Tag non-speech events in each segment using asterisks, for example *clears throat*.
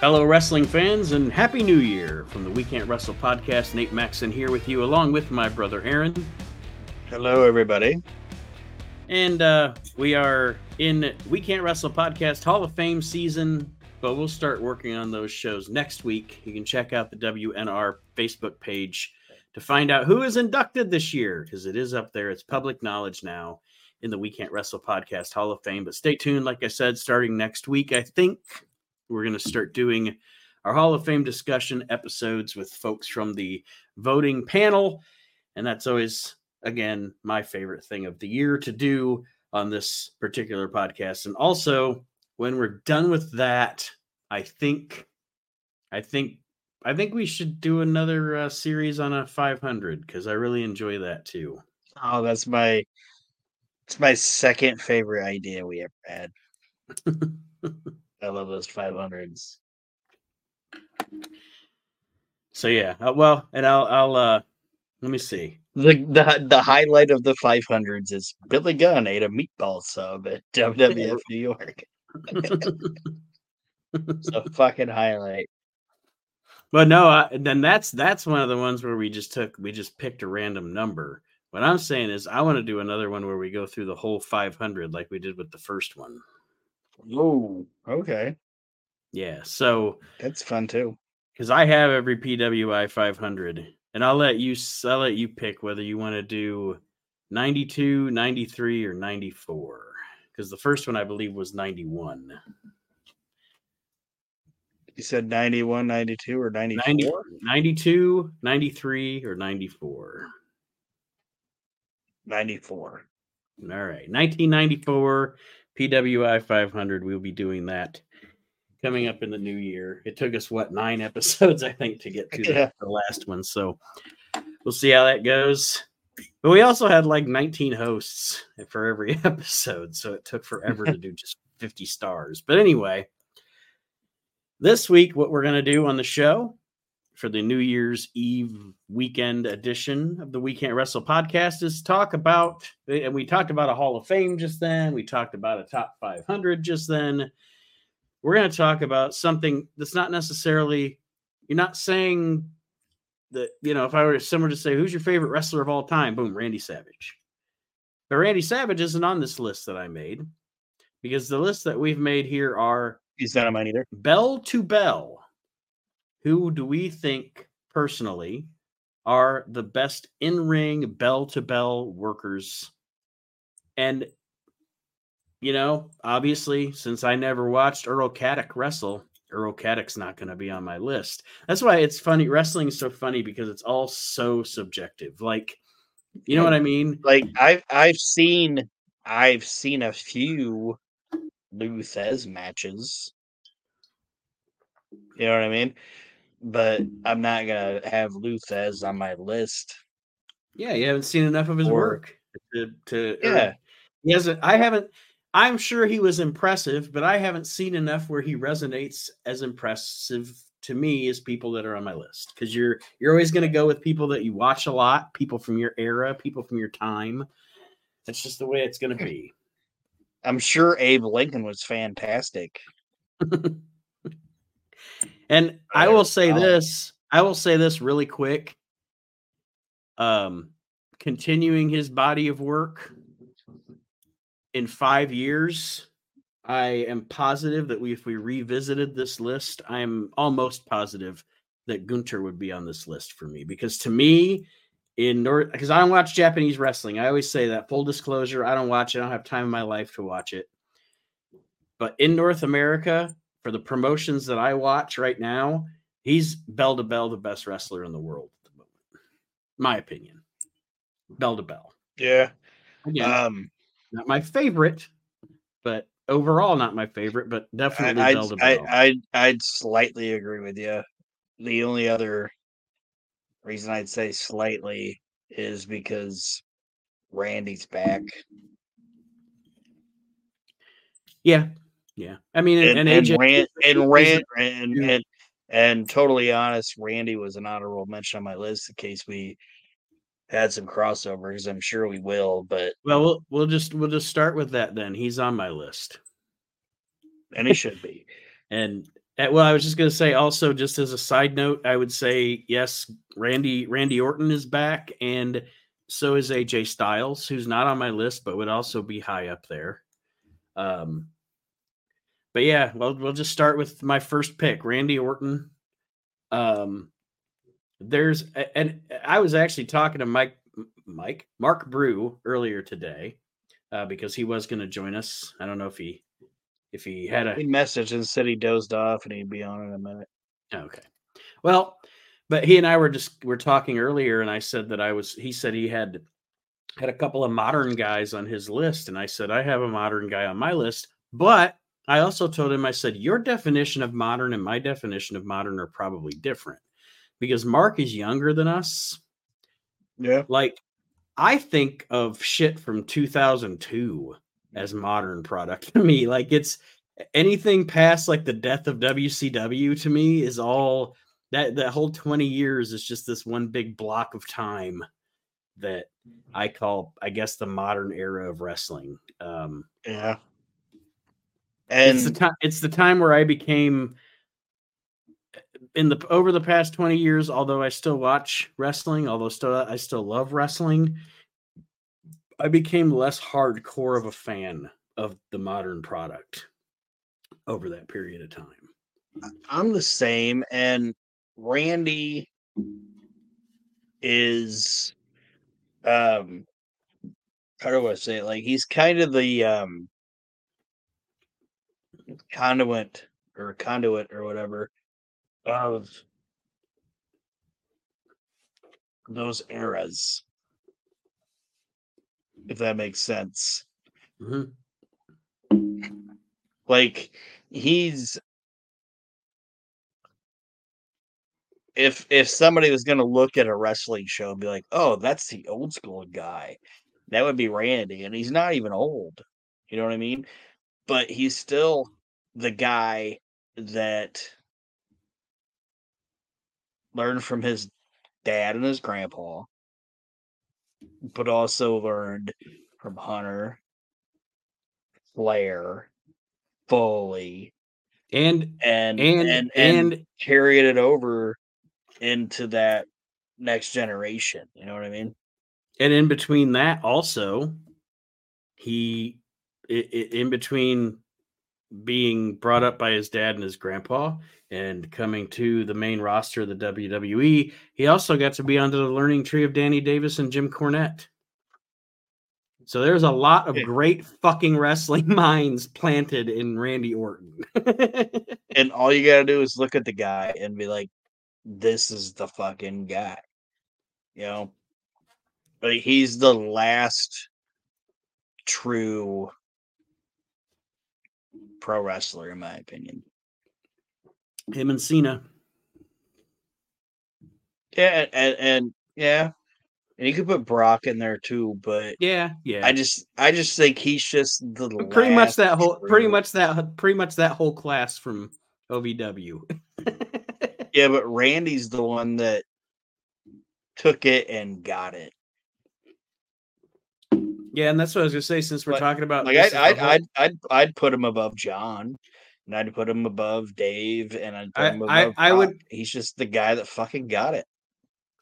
Hello, wrestling fans, and Happy New Year from the We Can't Wrestle podcast. Nate Maxon here with you, along with my brother Aaron. Hello, everybody. And uh, we are in We Can't Wrestle podcast Hall of Fame season, but we'll start working on those shows next week. You can check out the WNR Facebook page to find out who is inducted this year because it is up there. It's public knowledge now in the We Can't Wrestle podcast Hall of Fame. But stay tuned. Like I said, starting next week, I think we're going to start doing our Hall of Fame discussion episodes with folks from the voting panel. And that's always, again, my favorite thing of the year to do on this particular podcast. And also, when we're done with that, I think, I think, I think we should do another uh, series on a 500 because I really enjoy that too. Oh, that's my, it's my second favorite idea we ever had. *laughs* I love those 500s. So yeah, uh, well, and I'll I'll uh let me see. The the the highlight of the 500s is Billy Gunn ate a meatball sub at WWF New York. it's a fucking highlight. But no, I, then that's that's one of the ones where we just took we just picked a random number. What I'm saying is I want to do another one where we go through the whole 500 like we did with the first one. Oh, okay. Yeah, so That's fun too. because I have every PWI 500, and I'll let you I'll let you pick whether you want to do 92, 93, or 94. Because the first one I believe was 91. You said 91, 92, or 94? 90, 92, 93, or 94. 94. All right, 1994 PWI 500. We'll be doing that coming up in the new year. It took us what nine *laughs* episodes, I think, to get to the- the, last one. So we'll see how that goes. But we also had like 19 hosts for every *laughs* episode, so it took forever to do just 50 stars. But anyway, this week, what we're going to do on the show for the New Year's Eve weekend edition of the We Can't Wrestle podcast is talk about, and we talked about a Hall of Fame just then. We talked about a top 500 just then. We're going to talk about something that's not necessarily, you're not saying that, you know, if I were someone to say, who's your favorite wrestler of all time? Boom, Randy Savage. But Randy Savage isn't on this list that I made because the list that we've made here are He's not on mine either. bell to bell, who do we think personally are the best in ring bell to bell workers? And, you know, obviously, since I never watched Earl Caddock wrestle, Earl Caddock's not going to be on my list. That's why it's funny. Wrestling is so funny because it's all so subjective. Like, you know what I mean? Like I've I've seen I've seen a few Lou Thesz matches. You know what I mean? But I'm not gonna have Lou Thesz on my list. Yeah, you haven't seen enough of his Or- work to, to or- Yeah. He hasn't. I haven't. I'm sure he was impressive, but I haven't seen enough where he resonates as impressive to me as people that are on my list. Because you're you're always going to go with people that you watch a lot, people from your era, people from your time. That's just the way it's going to hmm. be. I'm sure Abe Lincoln was fantastic. *laughs* And I will say this. I will say this really quick. Um, continuing his body of work in five years, I am positive that we, if we revisited this list, I am almost positive that Gunther would be on this list for me because to me, in North, because I don't watch Japanese wrestling, I always say that full disclosure, I don't watch it. I don't have time in my life to watch it. But in North America, for the promotions that I watch right now, he's bell to bell the best wrestler in the world at the moment. My opinion. Bell to bell. Yeah. Again, Um not my favorite, but overall not my favorite, but definitely I'd, bell to I, bell. I'd I'd slightly agree with you. The only other reason I'd say slightly is because Randy's back. yeah. Yeah. I mean, and, and, and and, Rand, and Rand and, and and totally honest, Randy was an honorable mention on my list in case we had some crossovers. I'm sure we will, but well, we'll we'll just we'll just start with that then. He's on my list. and he should be. *laughs* And Uh, well, I was just going to say also, just as a side note, I would say yes, Randy Randy Orton is back, and so is AJ Styles, who's not on my list, but would also be high up there. Um, but yeah, well, we'll just start with my first pick, Randy Orton. Um, there's and I was actually talking to Mike, Mike, Mark Brew earlier today, uh, because he was going to join us. I don't know if he if he had a he messaged and said he dozed off and he'd be on in a minute. Okay. Well, but he and I were just we're talking earlier, and I said that I was. He said he had had a couple of modern guys on his list, and I said I have a modern guy on my list, but I also told him I said your definition of modern and my definition of modern are probably different because Mark is younger than us. Yeah. Like I think of shit from 2002 as modern product to me. Like it's anything past like the death of WCW to me is all that that whole 20 years is just this one big block of time that I call I guess the modern era of wrestling. Um Yeah. And it's the time it's the time where I became in the over the past 20 years although I still watch wrestling, although still I still love wrestling, I became less hardcore of a fan of the modern product over that period of time. I'm the same, and Randy is um how do I say it? Like he's kind of the um conduit or conduit or whatever of those eras. If that makes sense. Mm-hmm. Like he's if if somebody was going to look at a wrestling show and be like, "Oh, that's the old school guy," that would be Randy, and he's not even old. You know what I mean? But he's still the guy that learned from his dad and his grandpa, but also learned from Hunter, Flair, Foley, and and and and and, and carried it over into that next generation. You know what I mean? and in between that also he in between being brought up by his dad and his grandpa and coming to the main roster of the WWE, he also got to be under the learning tree of Danny Davis and Jim Cornette. So there's a lot of great fucking wrestling *laughs* minds planted in Randy Orton. *laughs* And all you gotta do is look at the guy and be like, "This is the fucking guy." You know, like he's the last true pro wrestler, in my opinion. Him and Cena. Yeah, and, and yeah, and you could put Brock in there too, but Yeah, yeah. I just, I just think he's just the pretty much that whole pretty much that pretty much that whole class from OVW. *laughs* Yeah, but Randy's the one that took it and got it. Yeah, and that's what I was gonna say. Since we're Like- talking about Like I'd, I'd, I'd, I'd, I'd put him above John, and I'd put him above Dave, and I'd put I- him above. I- I would- He's just the guy that fucking got it.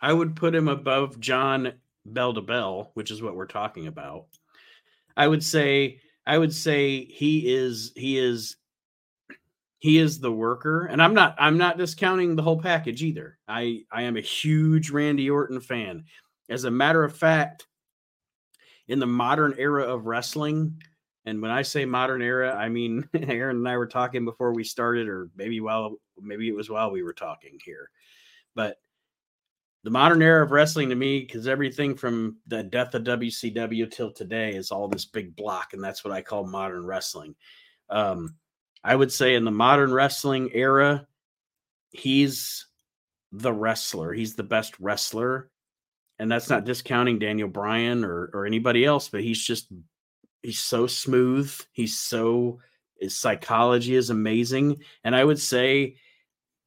I would put him above John Bell to Bell, which is what we're talking about. I would say I would say he is he is he is the worker and I'm not I'm not discounting the whole package either. I I am a huge Randy Orton fan. As a matter of fact, in the modern era of wrestling, and when I say modern era, I mean *laughs* Aaron and I were talking before we started or maybe while maybe it was while we were talking here. But the modern era of wrestling to me, because everything from the death of WCW till today is all this big block, and that's what I call modern wrestling. Um, I would say in the modern wrestling era, he's the wrestler. He's the best wrestler, and that's not discounting Daniel Bryan or or anybody else, but he's just he's so smooth. He's so his psychology is amazing, and I would say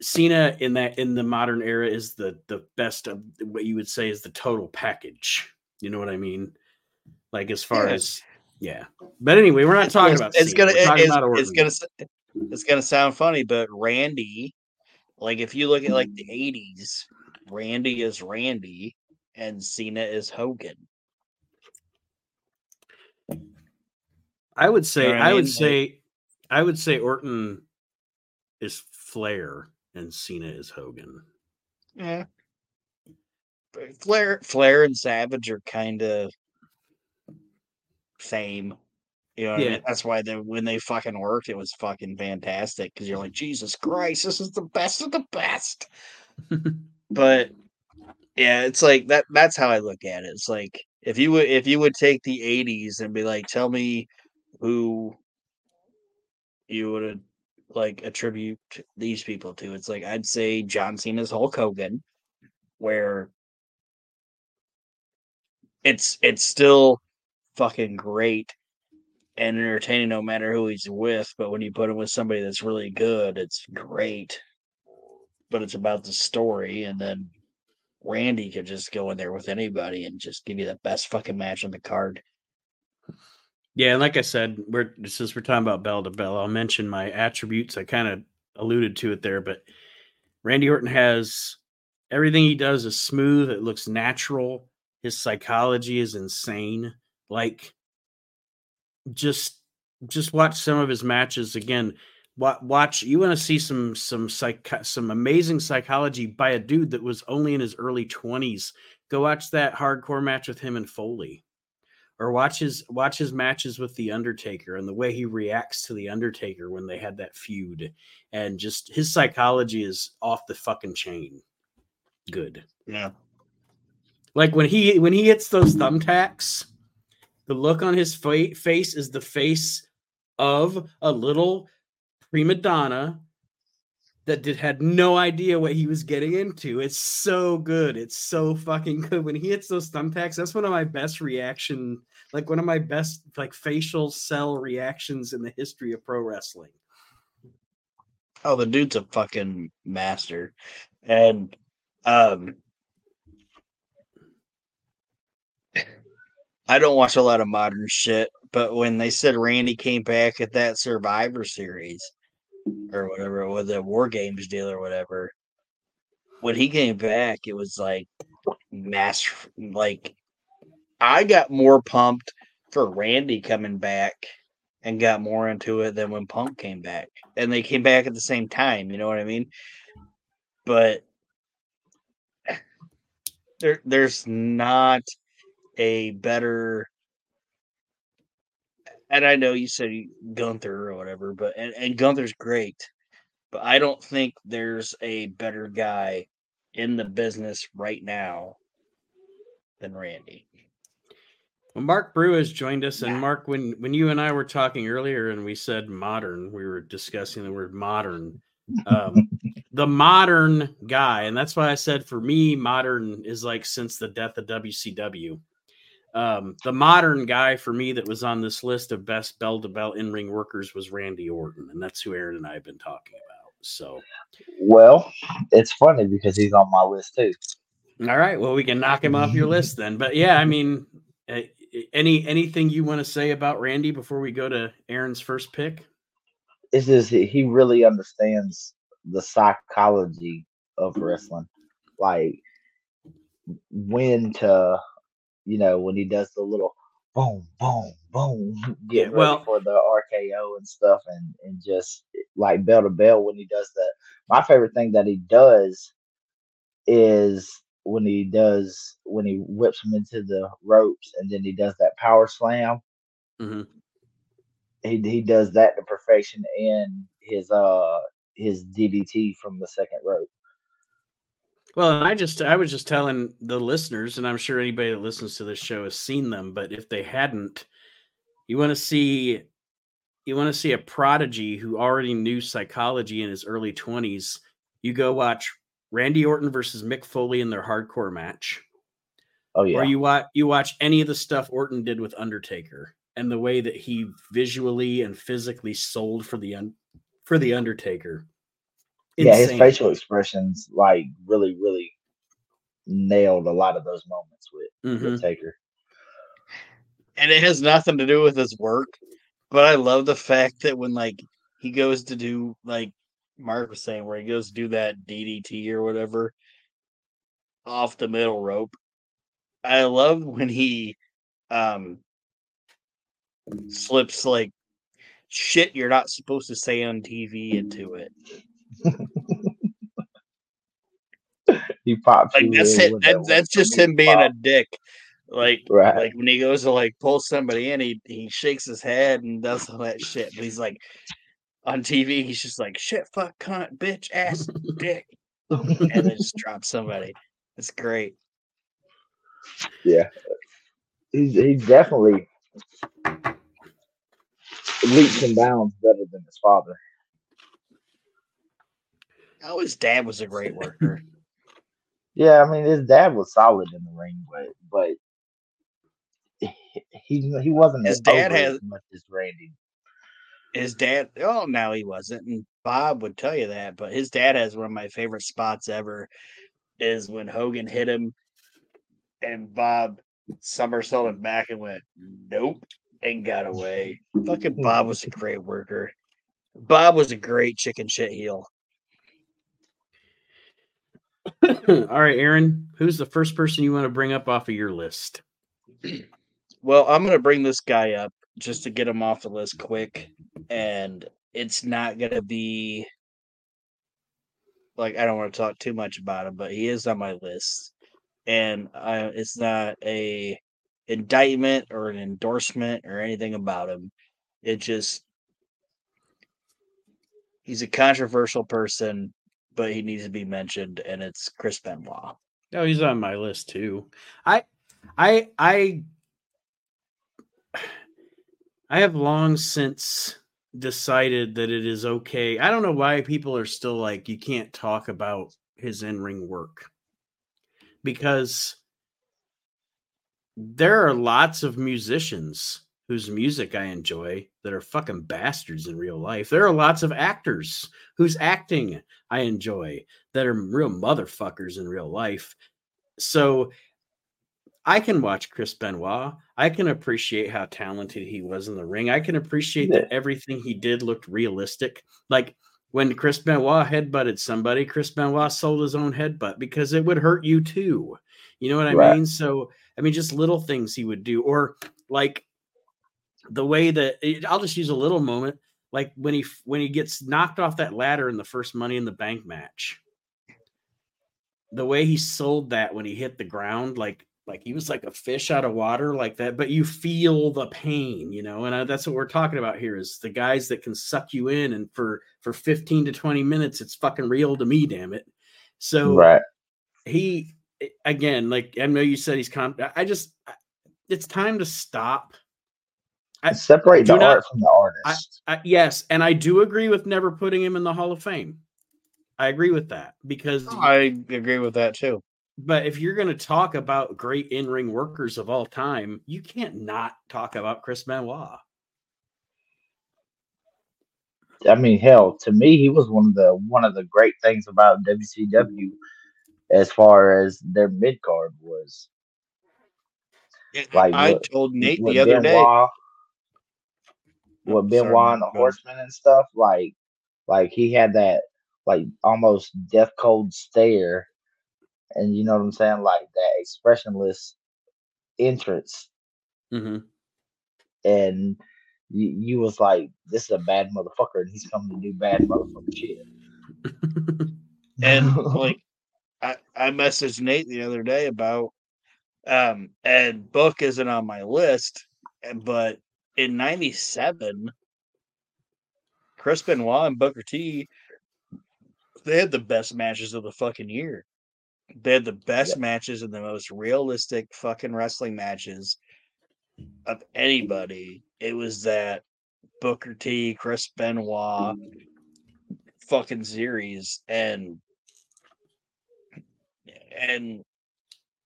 Cena in that in the modern era is the the best of what you would say is the total package. You know what I mean? Like as far Yeah. as yeah. But anyway, we're not talking it's, about it's Cena. gonna, it's, it's gonna, it's gonna sound funny, but Randy, like if you look at like the '80s, Randy is Randy, and Cena is Hogan. I would say You know I I would mean? Like- say I would say Orton is Flair and Cena is Hogan. Yeah. Flair, Flair, and Savage are kind of same. You know, what I mean? that's why they when they fucking worked, it was fucking fantastic because you're like, Jesus Christ, this is the best of the best. *laughs* but yeah, it's like that. That's how I look at it. It's like if you would if you would take the '80s and be like, tell me who you would like attribute these people to. It's like I'd say John Cena's Hulk Hogan, where it's it's still fucking great and entertaining no matter who he's with. But when you put him with somebody that's really good, it's great. But it's about the story, and then Randy could just go in there with anybody and just give you the best fucking match on the card. Yeah, and like I said, we're since we're talking about bell to bell, I'll mention my attributes. I kind of alluded to it there, but Randy Orton has everything he does is smooth. It looks natural. His psychology is insane. Like, just just watch some of his matches again. Wa- Watch you want to see some some psych some amazing psychology by a dude that was only in his early twenties. Go watch that hardcore match with him and Foley or watch his watch his matches with the Undertaker and the way he reacts to the Undertaker when they had that feud, and just his psychology is off the fucking chain. Good. Yeah. Like when he when he hits those thumbtacks, the look on his fa- face is the face of a little prima donna that did had no idea what he was getting into. It's so good. It's so fucking good. When he hits those thumbtacks, that's one of my best reaction, like one of my best like facial sell reactions in the history of pro wrestling. Oh, the dude's a fucking master. And um I don't watch a lot of modern shit, but when they said Randy came back at that Survivor series or whatever it was, War Games deal or whatever, when he came back, it was like mass like I got more pumped for Randy coming back and got more into it than when Punk came back. And they came back at the same time, you know what I mean? But there there's not a better and I know you said Gunther or whatever, but and, and Gunther's great, but I don't think there's a better guy in the business right now than Randy. Well, Mark Brew has joined us, and Yeah. Mark, when when you and I were talking earlier, and we said modern, we were discussing the word modern. Um, *laughs* the modern guy, and that's why I said for me, modern is like since the death of WCW. Um, the modern guy for me that was on this list of best bell to bell in ring workers was Randy Orton, and that's who Aaron and I have been talking about. So, Well, it's funny because he's on my list too. all right, well, we can knock him off your list then. But yeah, I mean, any anything you want to say about Randy before we go to Aaron's first pick? Just he he really understands the psychology of wrestling, like when to, you know, when he does the little boom, boom, boom, *laughs* Yeah, get well- ready for the RKO and stuff, and and just like bell to bell when he does that. My favorite thing that he does is when he does when he whips him into the ropes and then he does that power slam. Mhm. He he does that to perfection in his uh his DDT from the second rope. Well, I just I was just telling the listeners, and I'm sure anybody that listens to this show has seen them, but if they hadn't, you want to see you want to see a prodigy who already knew psychology in his early 20s, you go watch Randy Orton versus Mick Foley in their hardcore match. Oh yeah, Or you watch you watch any of the stuff Orton did with Undertaker and the way that he visually and physically sold for the un- for the Undertaker. Yeah. His facial expressions like really really nailed a lot of those moments with, Mhm. with Taker. and it has nothing to do with his work but i love the fact that when like he goes to do like Mark was saying, where he goes to do that DDT or whatever off the middle rope. I love when he um slips like shit you're not supposed to say on TV into it. He pops. Like that's it. That, that that's just him being a dick. Like Right. like when he goes to like pull somebody in, he he shakes his head and does all that shit. But he's like on TV, he's just like shit, fuck, cunt, bitch, ass, dick, and then just drops somebody. It's great. yeah. He's he's definitely leaps and bounds better than his father. Oh, his dad was a great worker. *laughs* Yeah, I mean his dad was solid in the ring, but but he he wasn't His as dad has- as much as Randy. his dad oh no he wasn't and bob would tell you that but his dad has one of my favorite spots ever is when hogan hit him and bob somersaulted back and went nope and got away fucking bob was a *laughs* great worker bob was a great chicken shit heel *laughs* All right, Aaron, who's the first person you want to bring up off of your list? well i'm gonna bring this guy up just to get him off the list quick and it's not gonna be like I don't want to talk too much about him, but he is on my list, and I, it's not a indictment or an endorsement or anything about him. It just he's a controversial person, but he needs to be mentioned, and it's Chris Benoit. Oh, he's on my list too. I, I, I, *sighs* I have long since decided that it is okay. I don't know why people are still like you can't talk about his in-ring work because there are lots of musicians whose music I enjoy that are fucking bastards in real life. There are lots of actors whose acting I enjoy that are real motherfuckers in real life. So I can watch Chris Benoit. I can appreciate how talented he was in the ring. I can appreciate that everything he did looked realistic. Like when Chris Benoit headbutted somebody, Chris Benoit sold his own headbutt because it would hurt you too. You know what I Right. mean? So, I mean, just little things he would do, or like the way that it- I'll just use a little moment, like when he when he gets knocked off that ladder in the first Money in the Bank match. The way he sold that when he hit the ground, like like he was like a fish out of water, like that. But you feel the pain, you know, and I, that's what we're talking about here is the guys that can suck you in, and for for fifteen to twenty minutes, it's fucking real to me, damn it. So Right. he again, like I know you said he's con. I just it's time to stop. I- Separate the not- art from the artist. I, yes, and I do agree with never putting him in the Hall of Fame. I agree with that because, I agree with that too. but if you're going to talk about great in ring workers of all time, you can't not talk about Chris Benoit. I mean, hell, to me, he was one of the one of the great things about WCW, as far as their mid card was. Like I what- told Nate the other day. Benoit, Oh, with sorry, Benoit and the Mike, go ahead. Horsemen and stuff, like, like he had that like almost death cold stare, and you know what I'm saying, like that expressionless entrance, Mm-hmm. and you, you was like, this is a bad motherfucker, and he's coming to do bad motherfucker shit. *laughs* *laughs* and like I, I messaged Nate the other day about um and Book isn't on my list, but in '97, Chris Benoit and Booker T, they had the best matches of the fucking year. They had the best Yep. matches and the most realistic fucking wrestling matches of anybody. It was that Booker T, Chris Benoit fucking series, and and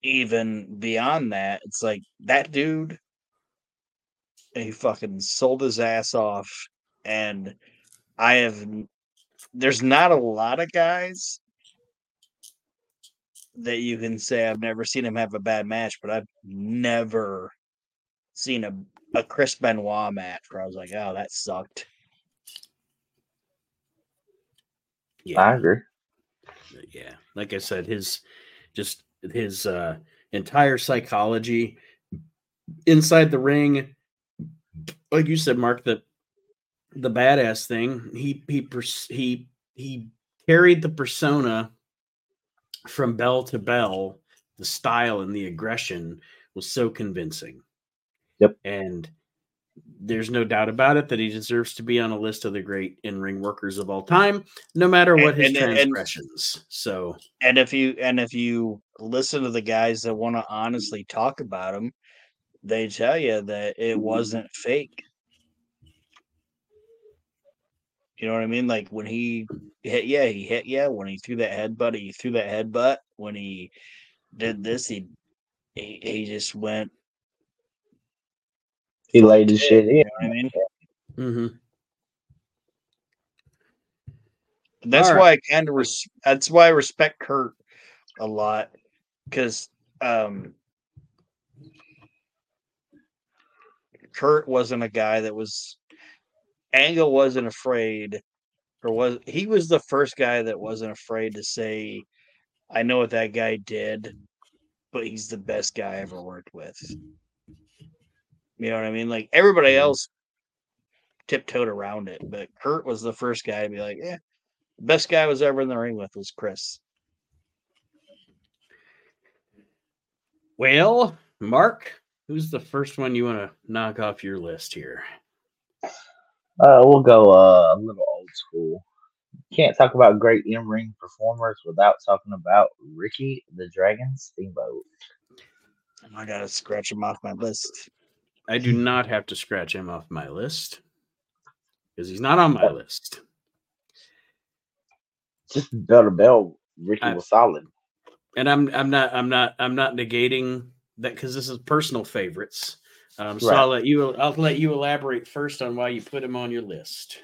even beyond that, it's like that dude. He fucking sold his ass off, and I have. There's not a lot of guys that you can say I've never seen him have a bad match, but I've never seen a a Chris Benoit match where I was like, oh, that sucked. Yeah, I agree. Yeah, like I said, his just his uh entire psychology inside the ring, like you said, Mark, the the badass thing. He he he he carried the persona from bell to bell. The style and the aggression was so convincing. Yep. And there's no doubt about it that he deserves to be on a list of the great in-ring workers of all time, no matter what his and, transgressions. And, so, and if you and if you listen to the guys that want to honestly talk about him, they tell you that it wasn't fake. You know what I mean? Like when he hit, yeah, he hit, yeah. When he threw that headbutt, he threw that headbutt. When he did this, he he, he just went he laid his shit in. You know what I mean? Mm-hmm. That's All why. I kind of res- that's why I respect Kurt a lot because um, Kurt wasn't a guy that was Angle wasn't afraid or was he was the first guy that wasn't afraid to say I know what that guy did but he's the best guy I ever worked with. You know what I mean? Like everybody mm-hmm. else tiptoed around it, but Kurt was the first guy to be like, "Yeah, the best guy I was ever in the ring with was Chris." Well, Mark, who's the first one you want to knock off your list here? Uh, we'll go uh, a little old school. Can't talk about great in-ring performers without talking about Ricky the Dragon Steamboat. I gotta scratch him off my list. I do not have to scratch him off my list because he's not on my list. Just bell to bell, Ricky I, was solid. And I'm I'm not I'm not I'm not negating that because this is personal favorites. Um, so right. I'll let you I'll let you elaborate first on why you put him on your list.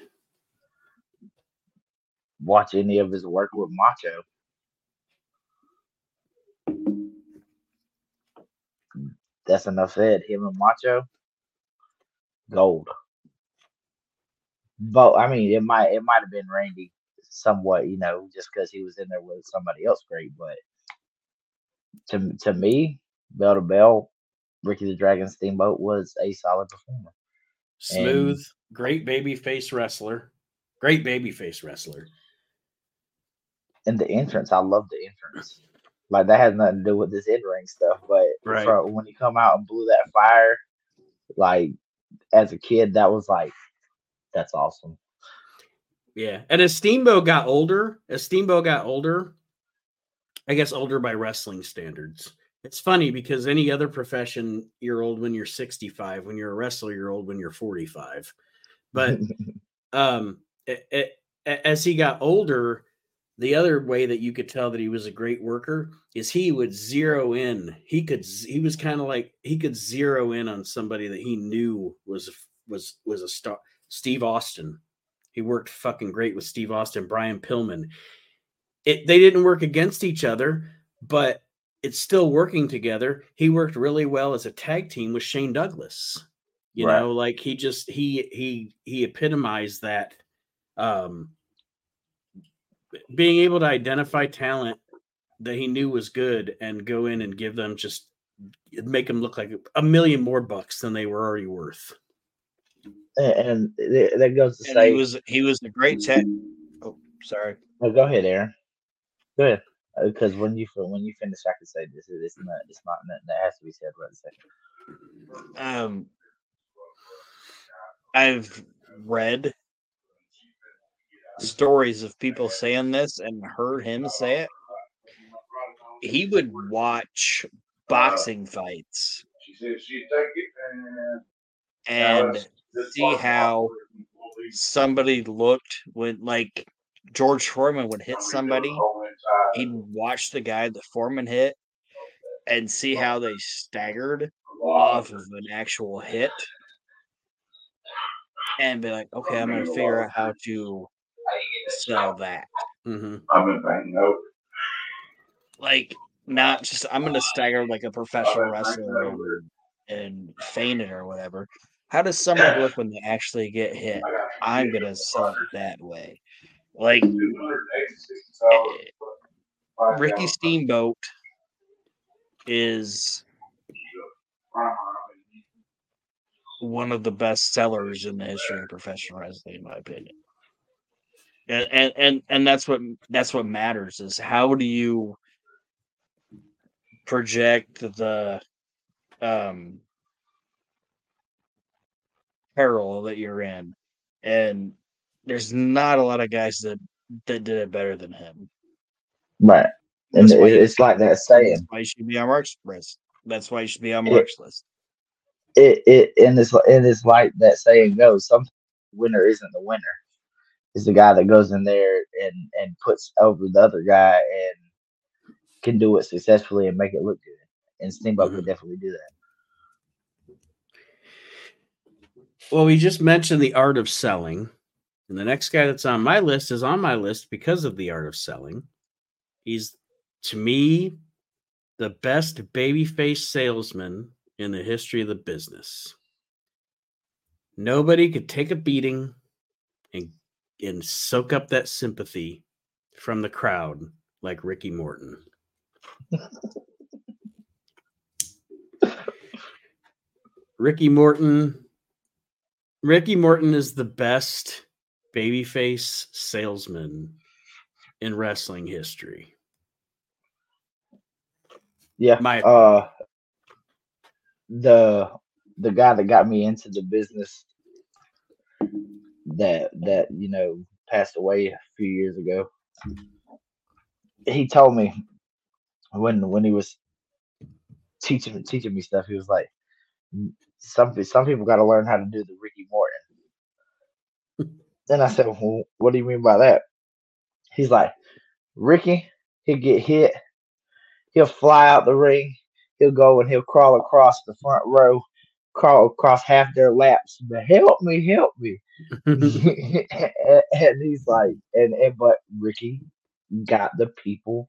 Watch any of his work with Macho. That's enough said. Him and Macho gold. But I mean, it might it might have been Randy somewhat, you know, just because he was in there with somebody else great. But to to me, bell to bell, Ricky the Dragon Steamboat was a solid performer. Smooth, and, great baby face wrestler, great baby face wrestler. And the entrance, I love the entrance. Like that has nothing to do with this in ring stuff, but right. when he come out and blew that fire, like as a kid, that was like, that's awesome. Yeah, and as Steamboat got older, as Steamboat got older, I guess older by wrestling standards. It's funny because any other profession, you're old when you're 65. When you're a wrestler, you're old when you're 45. But *laughs* um, it, it, as he got older, the other way that you could tell that he was a great worker is he would zero in. He could he was kind of like he could zero in on somebody that he knew was was was a star. Steve Austin. He worked fucking great with Steve Austin, Brian Pillman. It they didn't work against each other, but it's still working together. He worked really well as a tag team with Shane Douglas. You right. know, like he just he he he epitomized that um being able to identify talent that he knew was good and go in and give them just make them look like a million more bucks than they were already worth. And that goes to and say he was he was a great tech. Oh, sorry. Oh, go ahead, Aaron. Go ahead. Because uh, when you when you finish, I can say this is it's not it's not that has to be said right. Um, I've read stories of people saying this and heard him say it, he would watch boxing fights and see how somebody looked when like George Foreman would hit somebody. He'd watch the guy that Foreman hit and see how they staggered off of an actual hit and be like, okay, I'm going to figure out how to sell that. Mm-hmm. I've been paying note. Like, not just I'm going to stagger like a professional wrestler and, and feign it or whatever. How does somebody look when they actually get hit? I'm going to sell it that way. Like Ricky Steamboat is one of the best sellers in the history of professional wrestling, in my opinion. And and and, and that's what that's what matters is how do you project the um peril that you're in. And there's not a lot of guys that that did it better than him. Right. And it, it's like that saying. That's why you should be on Mark's list. That's why you should be on Mark's it, list. It it and it's and it's like that saying goes. Some winner isn't the winner. It's the guy that goes in there and and puts over the other guy and can do it successfully and make it look good. And Steamboat mm-hmm. could definitely do that. Well, we just mentioned the art of selling. And the next guy that's on my list is on my list because of the art of selling. He's, to me, the best babyface salesman in the history of the business. Nobody could take a beating and, and soak up that sympathy from the crowd like Ricky Morton. Ricky Morton Ricky Morton is the best babyface salesman in wrestling history. Yeah. My uh the the guy that got me into the business that that you know passed away a few years ago. He told me when when he was teaching teaching me stuff, he was like, some some people got to learn how to do the Ricky Morton. Then I said, well, "What do you mean by that?" He's like, "Ricky, he'll get hit, he'll fly out the ring, he'll go and he'll crawl across the front row, crawl across half their laps. But help me, help me." and, *laughs* and he's like, and, and but Ricky got the people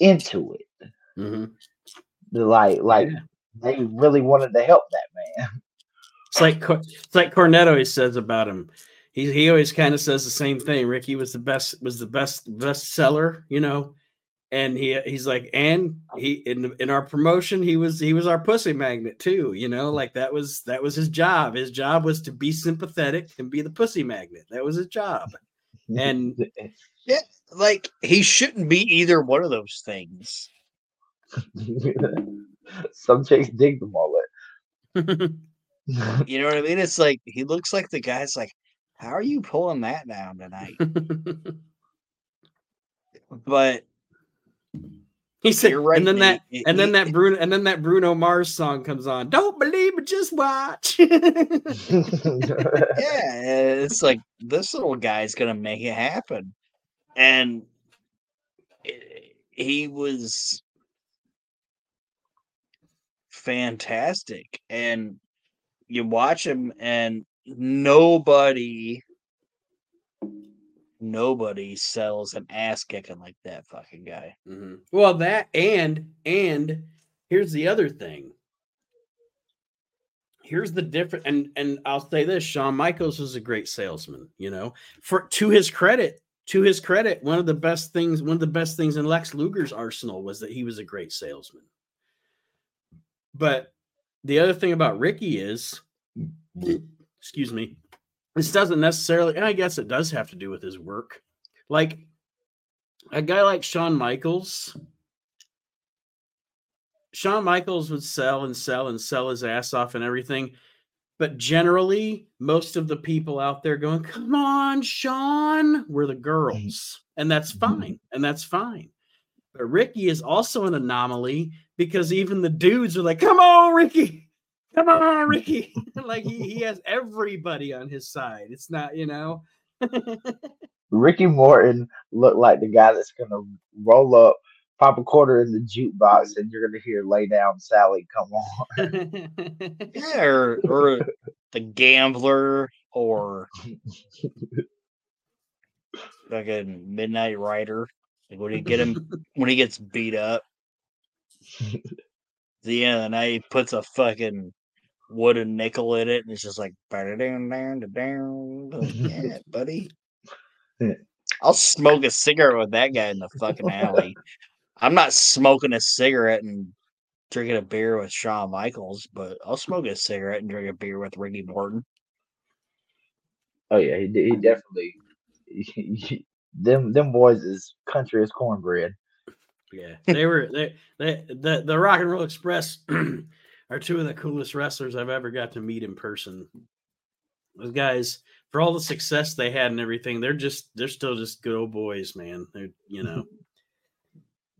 into it. Mm-hmm. Like, like yeah they really wanted to help that man. It's like it's like Cornette always says about him. He he always kind of says the same thing. Ricky was the best was the best best seller, you know. And he he's like, and he in in our promotion, he was he was our pussy magnet too, you know, like that was that was his job. His job was to be sympathetic and be the pussy magnet. That was his job. And *laughs* yeah, like he shouldn't be either one of those things. *laughs* Some chicks dig the mullet. *laughs* *laughs* you know what I mean? It's like he looks like the guy's like, How are you pulling that down tonight? *laughs* but he said, right, and then that, it, and then that Bruno, and then that Bruno Mars song comes on. Don't believe it, just watch. *laughs* yeah, it's like this little guy's gonna make it happen, and it, he was fantastic. And you watch him, and nobody, nobody sells an ass kicking like that fucking guy. Mm-hmm. Well, that and and here's the other thing. Here's the different, and and I'll say this: Shawn Michaels was a great salesman. You know, for to his credit, to his credit, one of the best things, one of the best things in Lex Luger's arsenal was that he was a great salesman. But the other thing about Ricky is, excuse me, this doesn't necessarily, and I guess it does have to do with his work. Like a guy like Shawn Michaels, Shawn Michaels would sell and sell and sell his ass off and everything. But generally, most of the people out there going, Come on, Shawn, were the girls. And that's mm-hmm. fine. And that's fine. But Ricky is also an anomaly because even the dudes are like, "Come on, Ricky, come on, *laughs* Ricky!" *laughs* like he, he has everybody on his side. It's not, you know. Ricky Morton looked like the guy that's gonna roll up, pop a quarter in the jukebox, and you're gonna hear "Lay Down, Sally." Come on. *laughs* yeah, or, or the gambler, or like a Midnight Rider. Like when he get him when he gets beat up, *laughs* the end of the night he puts a fucking wooden nickel in it, and it's just like down down down. Yeah, buddy. I'll smoke a cigarette with that guy in the fucking alley. I'm not smoking a cigarette and drinking a beer with Shawn Michaels, but I'll smoke a cigarette and drink a beer with Ricky Morton. Oh yeah, he he definitely. He, *laughs* them them boys is country as cornbread. Yeah, they were they, they the the Rock and Roll Express *clears throat* are two of the coolest wrestlers I've ever got to meet in person. Those guys, for all the success they had and everything, they're just they're still just good old boys, man. They're you know. *laughs*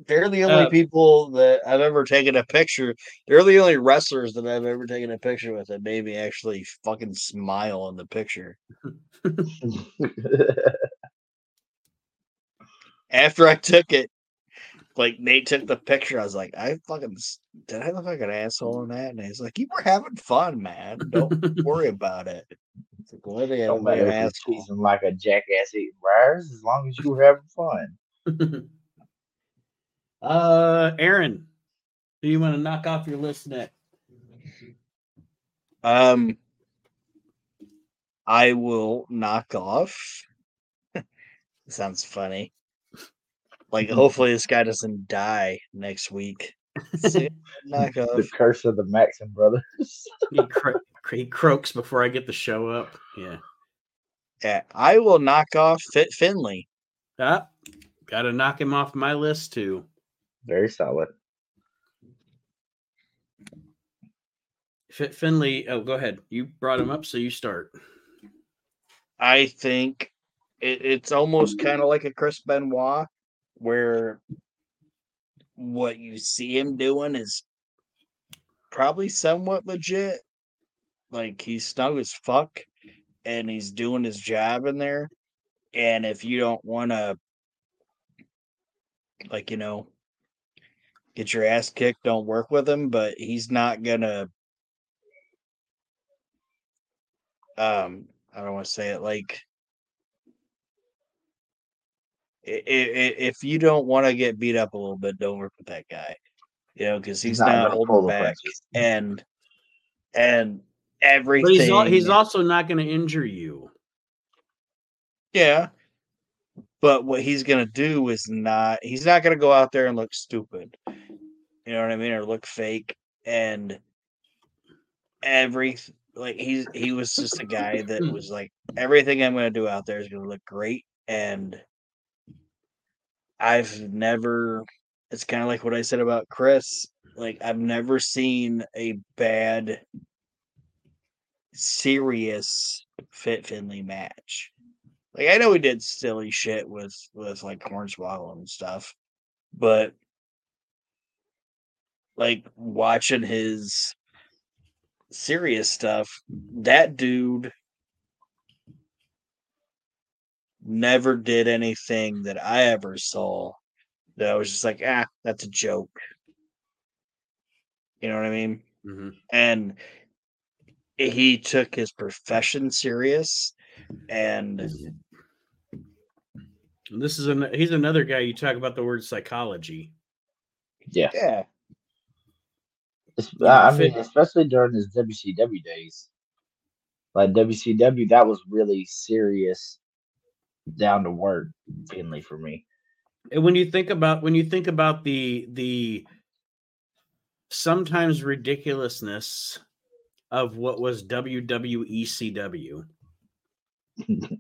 They're the only Uh, people that I've ever taken a picture. They're the only wrestlers that I've ever taken a picture with that made me actually fucking smile in the picture. *laughs* *laughs* After I took it, like Nate took the picture, I was like, I fucking did I look like an asshole in that? And he's like, You were having fun, man. Don't *laughs* worry about it. It's like, well, I Don't look like matter an if you're asshole. like a jackass eating briars, as long as you were having fun. *laughs* uh, Aaron, do you want to knock off your list next? Um, I will knock off. *laughs* Sounds funny. Like, hopefully, this guy doesn't die next week. *laughs* So, knock The curse of the Maxim brothers. *laughs* He, cro- he croaks before I get the show up. Yeah. Yeah, I will knock off Fit Finlay. Ah, got to knock him off my list too. Very solid. Fit Finlay. Oh, go ahead. You brought him up, so you start. I think it, it's almost kind of like a Chris Benoit, where what you see him doing is probably somewhat legit. Like he's snug as fuck and he's doing his job in there. And if you don't want to, like, you know, get your ass kicked, don't work with him, but he's not gonna. Um, I don't want to say it like if you don't want to get beat up a little bit, don't work with that guy. You know, because he's, not not, holding back, punches. and and everything. But he's al- he's also not going to injure you. yeah. But what he's gonna do is not. He's not gonna go out there and look stupid. You know what I mean, or look fake. And every like he's he was just a guy that *laughs* was like everything I'm gonna do out there is gonna look great. And I've never. It's kind of like what I said about Chris. Like I've never seen a bad, serious Fit Finlay match. Like I know he did silly shit with with like Hornswoggle and stuff, but like watching his serious stuff, that dude never did anything that I ever saw that I was just like, ah, that's a joke. You know what I mean? hmm And he took his profession serious and And this is an, he's another guy you talk about the word psychology. Yeah. yeah, It's- I I mean, especially during his WCW days. Like WCW, that was really serious, down to work Finlay for me. And when you think about when you think about the the sometimes ridiculousness of what was WWE CW. *laughs*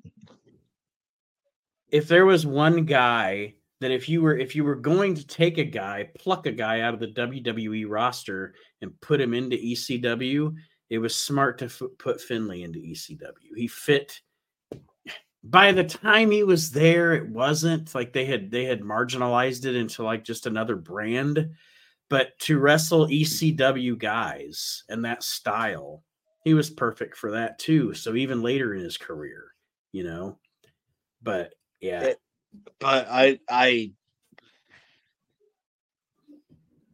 if there was one guy that if you were if you were going to take a guy, pluck a guy out of the WWE roster and put him into ECW, it was smart to f- put Finlay into ECW. He fit by the time he was there it wasn't like they had they had marginalized it into like just another brand. But to wrestle ECW guys and that style he was perfect for that too so even later in his career you know? But yeah. It- but I I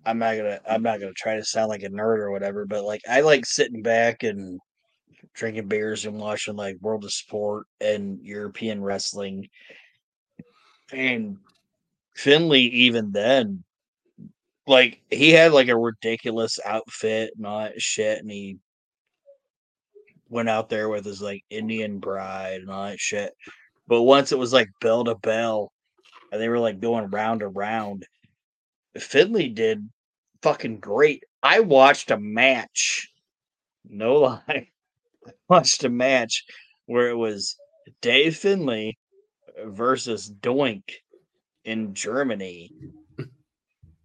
I'm not gonna I'm not gonna try to sound like a nerd or whatever, but like I like sitting back and drinking beers and watching like World of Sport and European wrestling. And Finlay even then like he had like a ridiculous outfit and all that shit and he went out there with his like Indian bride and all that shit. But once it was like bell to bell, and they were like going round and round, Finlay did fucking great. I watched a match, no *laughs* lie, watched a match where it was Dave Finlay versus Doink in Germany.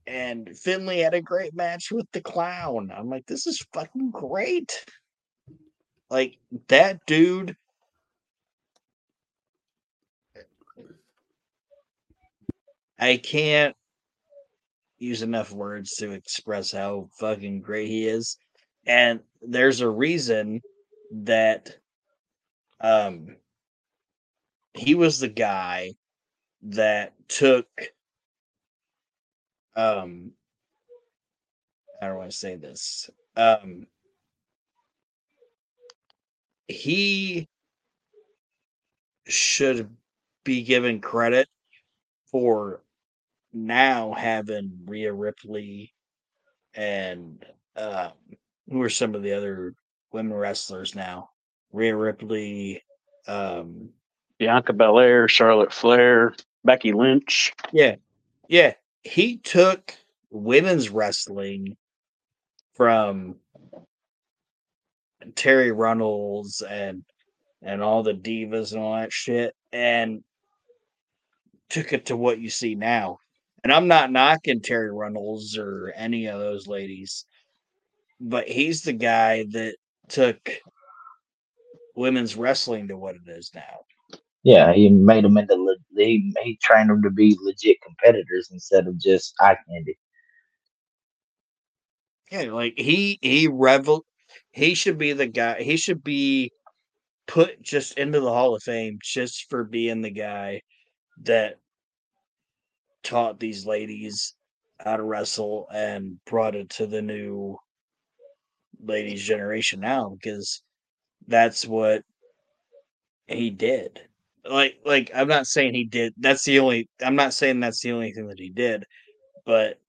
And Finlay had a great match with the clown. I'm like, this is fucking great. Like that dude. I can't use enough words to express how fucking great he is. And there's a reason that um he was the guy that took um I don't want to say this. Um he should be given credit for now having Rhea Ripley and um who are some of the other women wrestlers now? Rhea Ripley, um Bianca Belair, Charlotte Flair, Becky Lynch. Yeah. Yeah. He took women's wrestling from Terri Runnels and and all the divas and all that shit and took it to what you see now. And I'm not knocking Terri Runnels or any of those ladies, but he's the guy that took women's wrestling to what it is now. Yeah, he made them into le- he he trained them to be legit competitors instead of just eye candy. Yeah, like he he revel he should be the guy he should be put just into the Hall of Fame just for being the guy that taught these ladies how to wrestle and brought it to the new ladies generation now because that's what he did. Like like I'm not saying he did that's the only I'm not saying that's the only thing that he did, but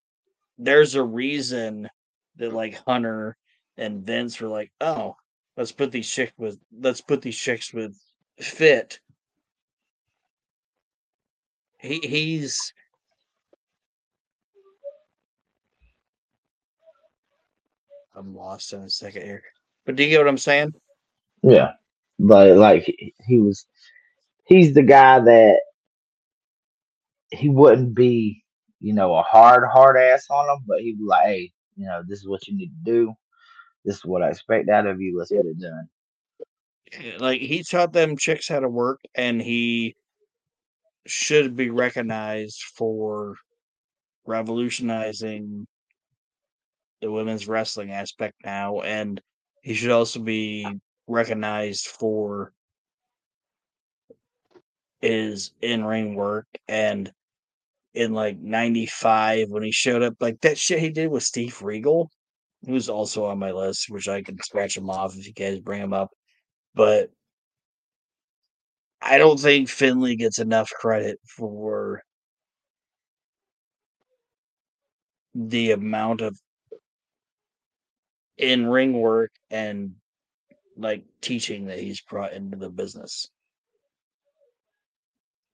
there's a reason that like Hunter and Vince were like, "Oh, let's put these chicks with let's put these chicks with fit." He he's I'm lost in a second here. But do you get what I'm saying? Yeah, but like he, was, he's the guy that he wouldn't be, you know, a hard hard ass on him, but he'd be like, hey, you know, this is what you need to do. This is what I expect out of you. Let's get it done. Eh, like he taught them chicks how to work, and he should be recognized for revolutionizing the women's wrestling aspect now, and he should also be recognized for his in ring work and in like 95 when he showed up like that shit he did with Steve Regal who's also on my list which I can scratch him off if you guys bring him up but I don't think Finlay gets enough credit for the amount of in ring work and like teaching that he's brought into the business.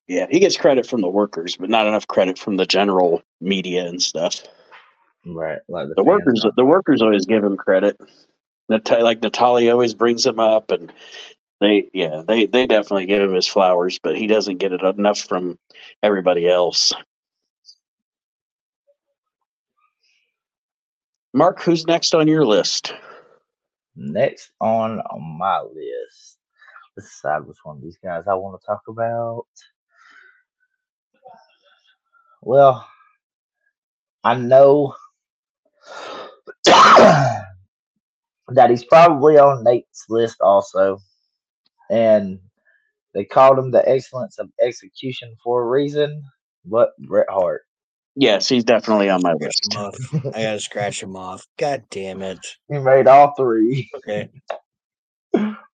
Yeah, he gets credit from the workers, but not enough credit from the general media and stuff. Right, like The fans workers, the workers always give him credit. Nat- like Natalya always brings him up, and they, yeah, they they definitely give him his flowers, but he doesn't get it enough from everybody else. Mark, who's next on your list? Next on my list, let's decide which one of these guys I want to talk about. Well, I know *coughs* that he's probably on Nate's list also, and they called him the excellence of execution for a reason. But Bret Hart, Yes, he's definitely on my list. I gotta scratch him off. God damn it. he made all three. Okay. *laughs*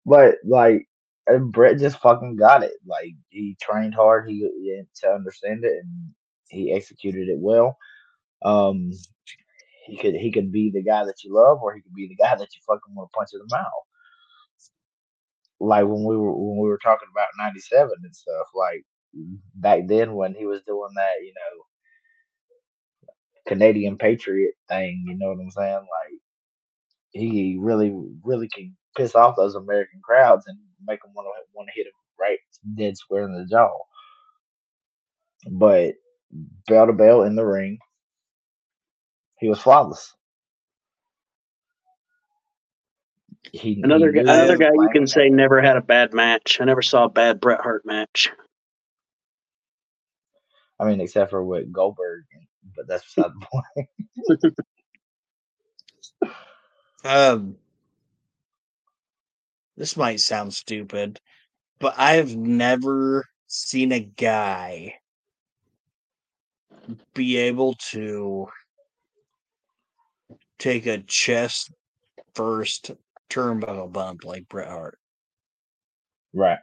But like, and Bret just fucking got it. Like he trained hard. He he- to understand it, and he executed it well. Um, he could he could be the guy that you love, or he could be the guy that you fucking want to punch in the mouth. like when we were when we were talking about '97 and stuff. Like back then when he was doing that, you know, Canadian Patriot thing. You know what I'm saying? Like he really, really can piss off those American crowds and make them want to want to hit him right dead square in the jaw. But bell to bell in the ring, he was flawless. He, Another he guy, another guy you can say never had a bad match. I never saw a bad Bret Hart match. I mean, except for with Goldberg, but that's beside the point. Um, this might sound stupid, but I've never seen a guy be able to take a chest first turnbuckle bump like Bret Hart. Right.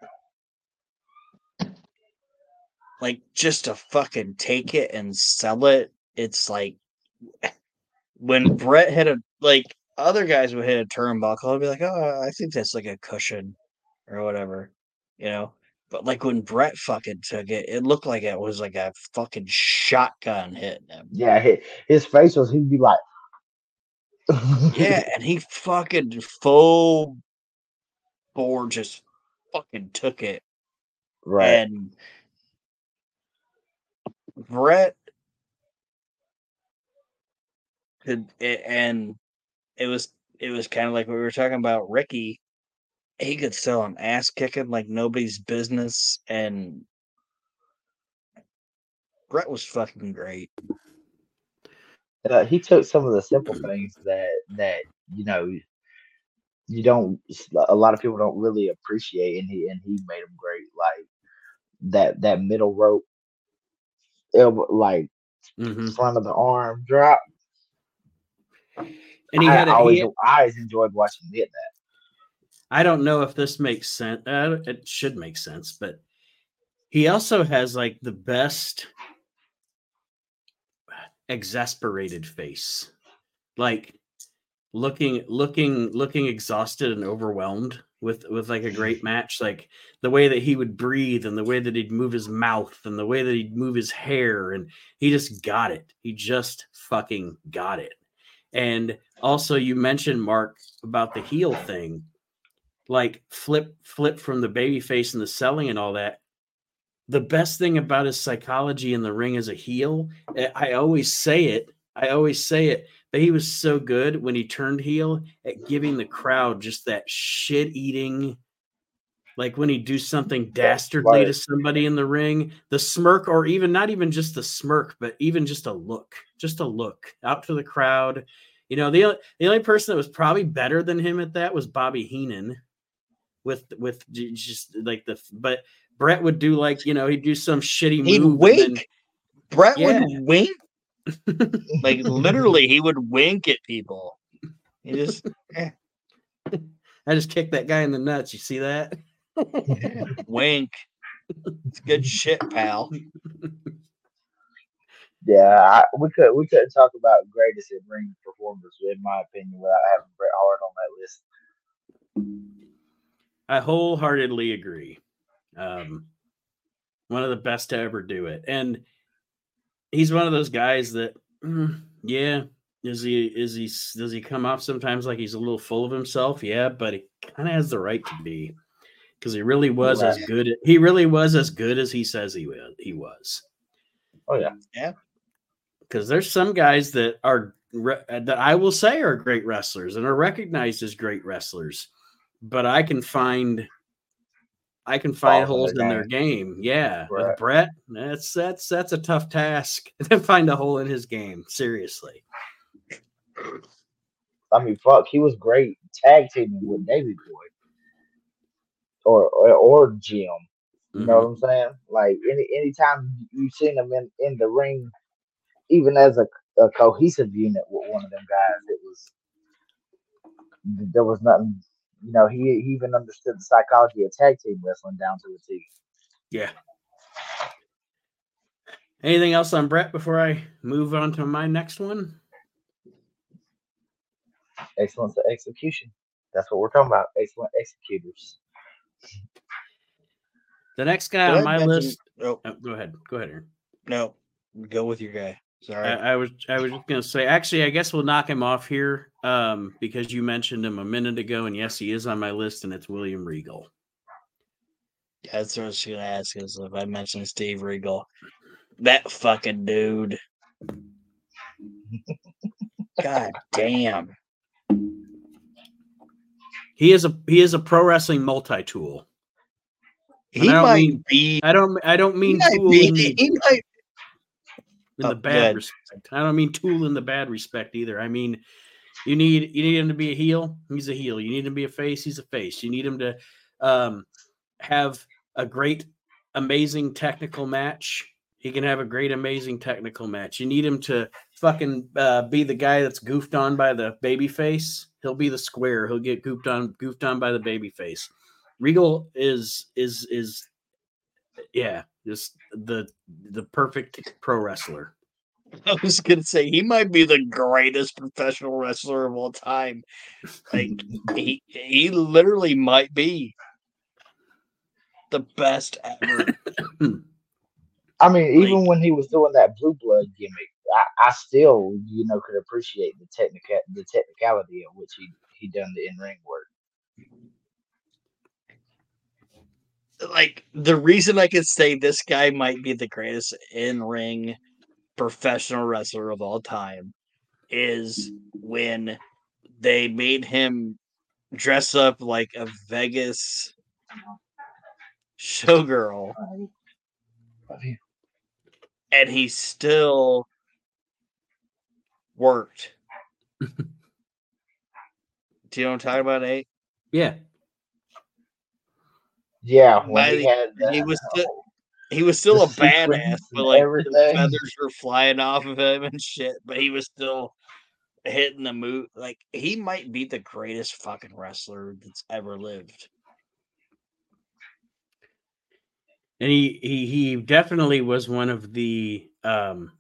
Like just to fucking take it and sell it. It's like when Bret hit a like other guys would hit a turnbuckle, I'd be like, oh, I think that's like a cushion or whatever, you know. But like when Bret fucking took it, it looked like it was like a fucking shotgun hitting him. Yeah, his, his face was, he'd be like, Yeah, *laughs* and he fucking full bore just fucking took it. right. And Bret could a- and it was it was kind of like what we were talking about Ricky. He could sell an ass kicking like nobody's business and Bret was fucking great. uh, he took some of the simple things that that you know you don't a lot of people don't really appreciate and he and he made them great like that that middle rope elbow, like hmm front of the arm drop And he I, had a, always he, I always enjoyed watching him hit that I don't know if this makes sense. Uh, it should make sense, but he also has like the best exasperated face, like looking, looking, looking exhausted and overwhelmed with with like a great match. Like the way that he would breathe and the way that he'd move his mouth and the way that he'd move his hair, and he just got it. He just fucking got it. And also, you mentioned Mark about the heel thing. Like flip flip from the baby face and the selling and all that. The best thing about his psychology in the ring as a heel eh, i always say it i always say it but he was so good when he turned heel at giving the crowd just that shit eating like when he do something dastardly right. to somebody in the ring the smirk or even not even just the smirk but even just a look just a look out to the crowd you know the, the only person that was probably better than him at that was bobby heenan with with just like the but Bret would do like you know he'd do some shitty He'd move and then- wink. Bret Yeah. would wink. *laughs* Like literally, he would wink at people. He just eh. *laughs* I just kicked that guy in the nuts. You see that? *laughs* wink. It's good shit, pal. yeah I, we could we couldn't talk about greatest in ring performers in my opinion without having Bret Hart on that list I wholeheartedly agree. Um, one of the best to ever do it, and he's one of those guys that, mm, yeah, is he is he does he come off sometimes like he's a little full of himself? Yeah, but he kind of has the right to be because he really was as good. He really was as good as he says he was. He was. oh yeah yeah. because there's some guys that are re- that I will say are great wrestlers and are recognized as great wrestlers, but I can find I can find Flaws holes in their game. Yeah, Right. with Bret, that's that's that's a tough task *laughs* to find a hole in his game. Seriously, I mean, fuck, he was great tag teaming with Davey Boy or or, or Jim. You know mm-hmm. what I'm saying? Like any anytime you've seen them in in the ring, even as a, a cohesive unit with one of them guys, it was there was nothing. You know, he, he even understood the psychology of tag team wrestling down to the a T. yeah. Anything else on Bret before I move on to my next one? Excellence of execution. That's what we're talking about. Excellent executors. The next guy Did on my mention- list. Oh Oh, go ahead. Go ahead, Aaron. no, go with your guy. Sorry. I, I was I was just gonna say actually I guess we'll knock him off here um, because you mentioned him a minute ago and yes he is on my list and it's William Regal. Yeah, That's what I was gonna ask is if I mentioned Steve Regal. That fucking dude. *laughs* God damn. He is a he is a pro wrestling multi tool. He might mean- be I don't I don't mean tool be, in the, he might in Oh, the go bad respect. I don't mean tool in the bad respect either. I mean you need you need him to be a heel. He's a heel. You need him to be a face. He's a face. You need him to um, have a great, amazing technical match. He can have a great, amazing technical match. You need him to fucking uh, be the guy that's goofed on by the baby face. He'll be the square. He'll get goofed on, goofed on by the baby face. Regal is is is yeah, just the the perfect pro wrestler. *laughs* I was gonna say he might be the greatest professional wrestler of all time. Like *laughs* he he literally might be the best ever. *coughs* I mean, even Like- when he was doing that blue blood gimmick, I, I still, you know, could appreciate the technical the technicality of which he he done the in ring work. like the reason I could say this guy might be the greatest in ring professional wrestler of all time is when they made him dress up like a Vegas showgirl. And he still worked. *laughs* Do you know what I'm talking about, Nate? Yeah, Yeah, when he had he was still he was still a badass, but and like the feathers were flying off of him and shit. But he was still hitting the move. Like he might be the greatest fucking wrestler that's ever lived. and he he he definitely was one of the um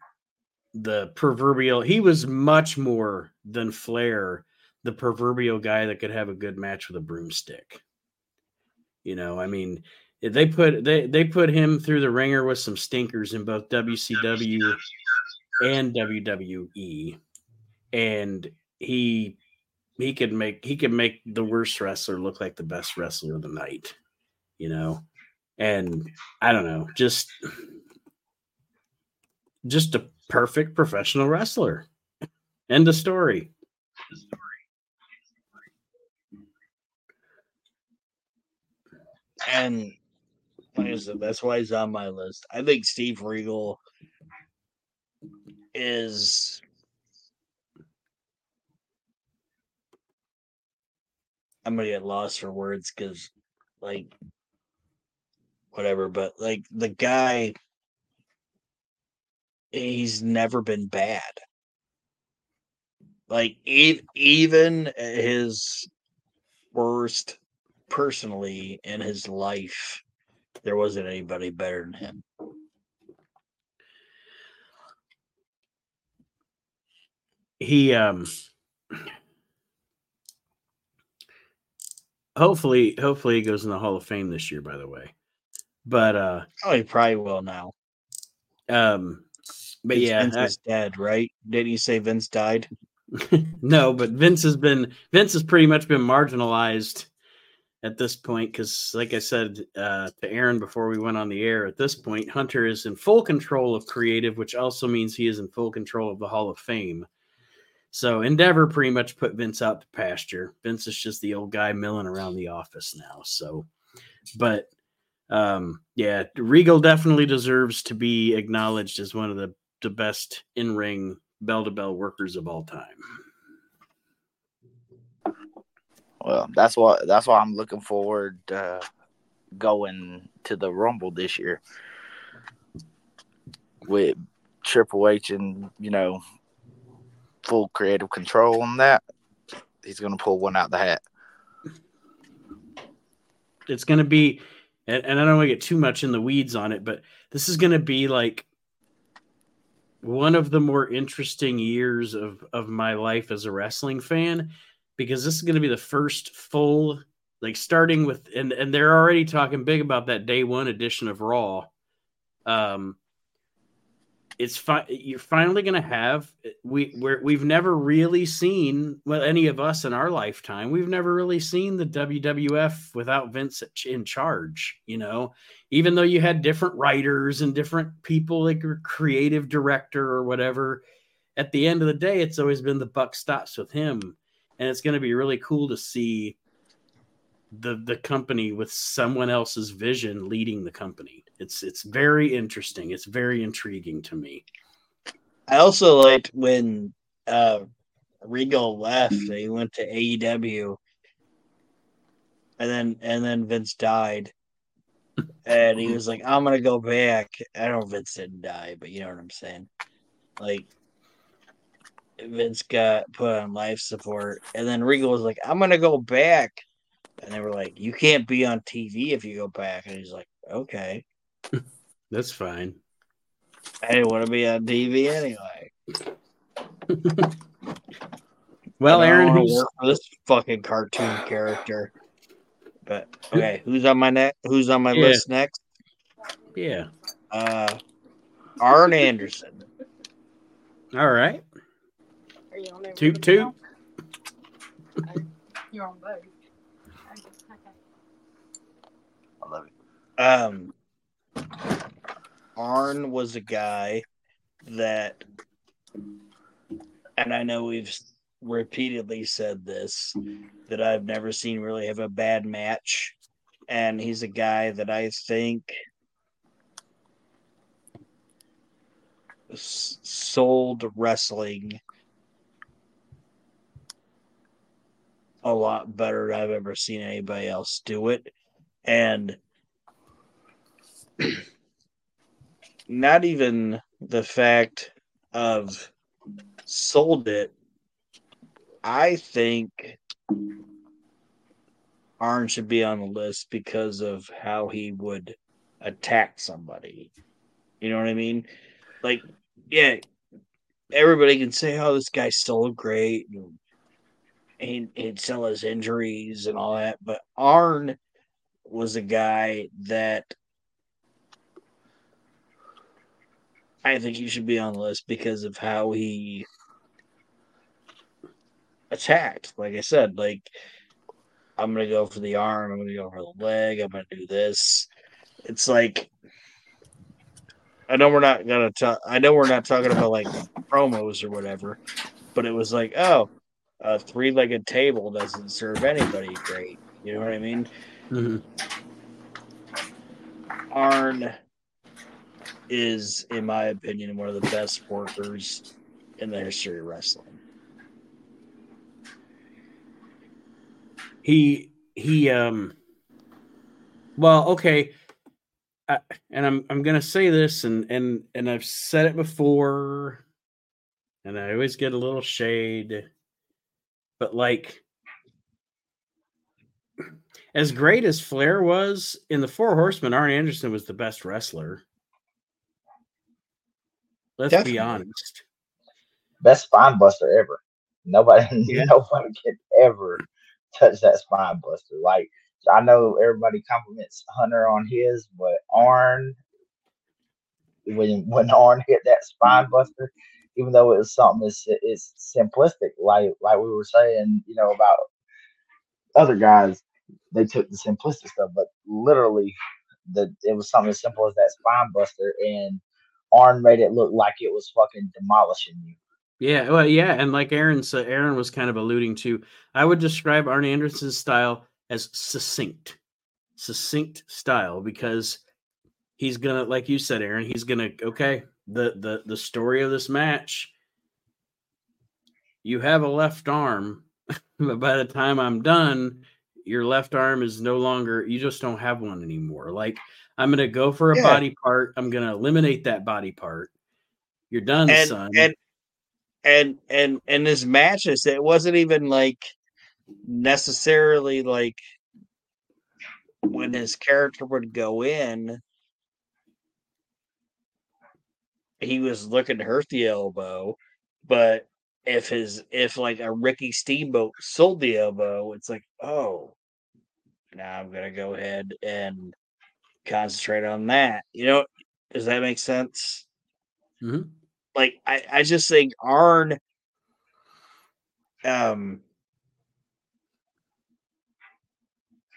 the proverbial he was much more than flair the proverbial guy that could have a good match with a broomstick. You know i mean eh, they put they they put him through the ringer with some stinkers in both WCW and WWE and he he could make he could make the worst wrestler look like the best wrestler of the night you know? And I don't know, just just a perfect professional wrestler. End of story. And that's why he's on my list. I think Steve Regal is I'm gonna get lost for words because like whatever, but like the guy he's never been bad. Like e- even his worst personally in his life, there wasn't anybody better than him. He um hopefully hopefully he goes in the Hall of Fame this year, by the way. But uh Oh, he probably will now. um but Vince- yeah, Vince I- is dead, right? Didn't you say Vince died? *laughs* no, but Vince has been Vince has pretty much been marginalized at this point because, like I said uh, to Aaron before we went on the air, at this point Hunter is in full control of creative, which also means he is in full control of the Hall of Fame. So Endeavor pretty much put Vince out to pasture. Vince is just the old guy milling around the office now. So, but um, yeah, Regal definitely deserves to be acknowledged as one of the the best in ring bell to bell workers of all time. Well, that's what that's why I'm looking forward uh, going to the Rumble this year with Triple H and you know full creative control on that. He's gonna pull one out the hat. It's going to be, and, and I don't want to get too much in the weeds on it, but this is going to be like one of the more interesting years of of my life as a wrestling fan because this is going to be the first full like starting with and and they're already talking big about that day one edition of Raw. Um, it's fine. You're finally going to have we we're, we've never really seen well any of us in our lifetime. We've never really seen the WWF without Vince in charge. You know, even though you had different writers and different people like your creative director or whatever. At the end of the day, it's always been the buck stops with him, and it's going to be really cool to see the the company with someone else's vision leading the company. It's it's very interesting. It's very intriguing to me. I also liked when uh, Regal left. He went to AEW, and then and then Vince died, and he was like, "I'm gonna go back." I don't know if Vince didn't die, but you know what I'm saying. Like Vince got put on life support, and then Regal was like, "I'm gonna go back." And they were like, "You can't be on TV if you go back." And he's like, "Okay, *laughs* that's fine." I didn't want to be on TV anyway. *laughs* well, Aaron, who's work for this fucking cartoon character? But okay, who's on my next? Who's on my yeah. list next? Yeah, uh, Arn Anderson. All right. Are you on Toot toot. You're on both. Um, Arn was a guy that, and I know we've repeatedly said this, that I've never seen really have a bad match. And he's a guy that I think sold wrestling a lot better than I've ever seen anybody else do it. And *clears throat* not even the fact of sold it. I think Arn should be on the list because of how he would attack somebody. You know what I mean? Like, yeah, everybody can say, "Oh, this guy's so great," and he, he'd sell his injuries and all that. But Arn was a guy that I think he should be on the list because of how he attacked. Like I said, like I'm gonna go for the arm, I'm gonna go for the leg, I'm gonna do this. It's like I know we're not gonna talk. I know we're not talking about like promos or whatever, but it was like, oh, a three-legged table doesn't serve anybody great. You know what I mean? Mm-hmm. Arn is, in my opinion, one of the best workers in the history of wrestling. He he um well okay I, and I'm I'm gonna say this and and and I've said it before and I always get a little shade but like as great as Flair was in the Four Horsemen, Arn Anderson was the best wrestler. Let's Definitely. be honest. Best spine buster ever. Nobody, *laughs* yeah. nobody can ever touch that spine buster. Like I know everybody compliments Hunter on his, but Arn, when when Arn hit that spine mm-hmm. buster, even though it was something it's, it's simplistic, like like we were saying, you know about other guys, they took the simplistic stuff, but literally, the it was something as simple as that spine buster, and Arn made it look like it was fucking demolishing you. Yeah, well, yeah, and like Aaron said, Aaron was kind of alluding to, I would describe Arn Anderson's style as succinct, succinct style because he's gonna, like you said, Aaron, he's gonna okay. The the the story of this match, you have a left arm, *laughs* but by the time I'm done, your left arm is no longer. You just don't have one anymore. Like I'm going to go for a yeah. body part. I'm going to eliminate that body part. You're done, and, son. And and and and his matches, it wasn't even like necessarily like when his character would go in, he was looking to hurt the elbow, but if his if like a Ricky Steamboat sold the elbow, it's like, oh, now I'm gonna go ahead and concentrate on that. You know, does that make sense? Mhm. Like I, I just think Arn um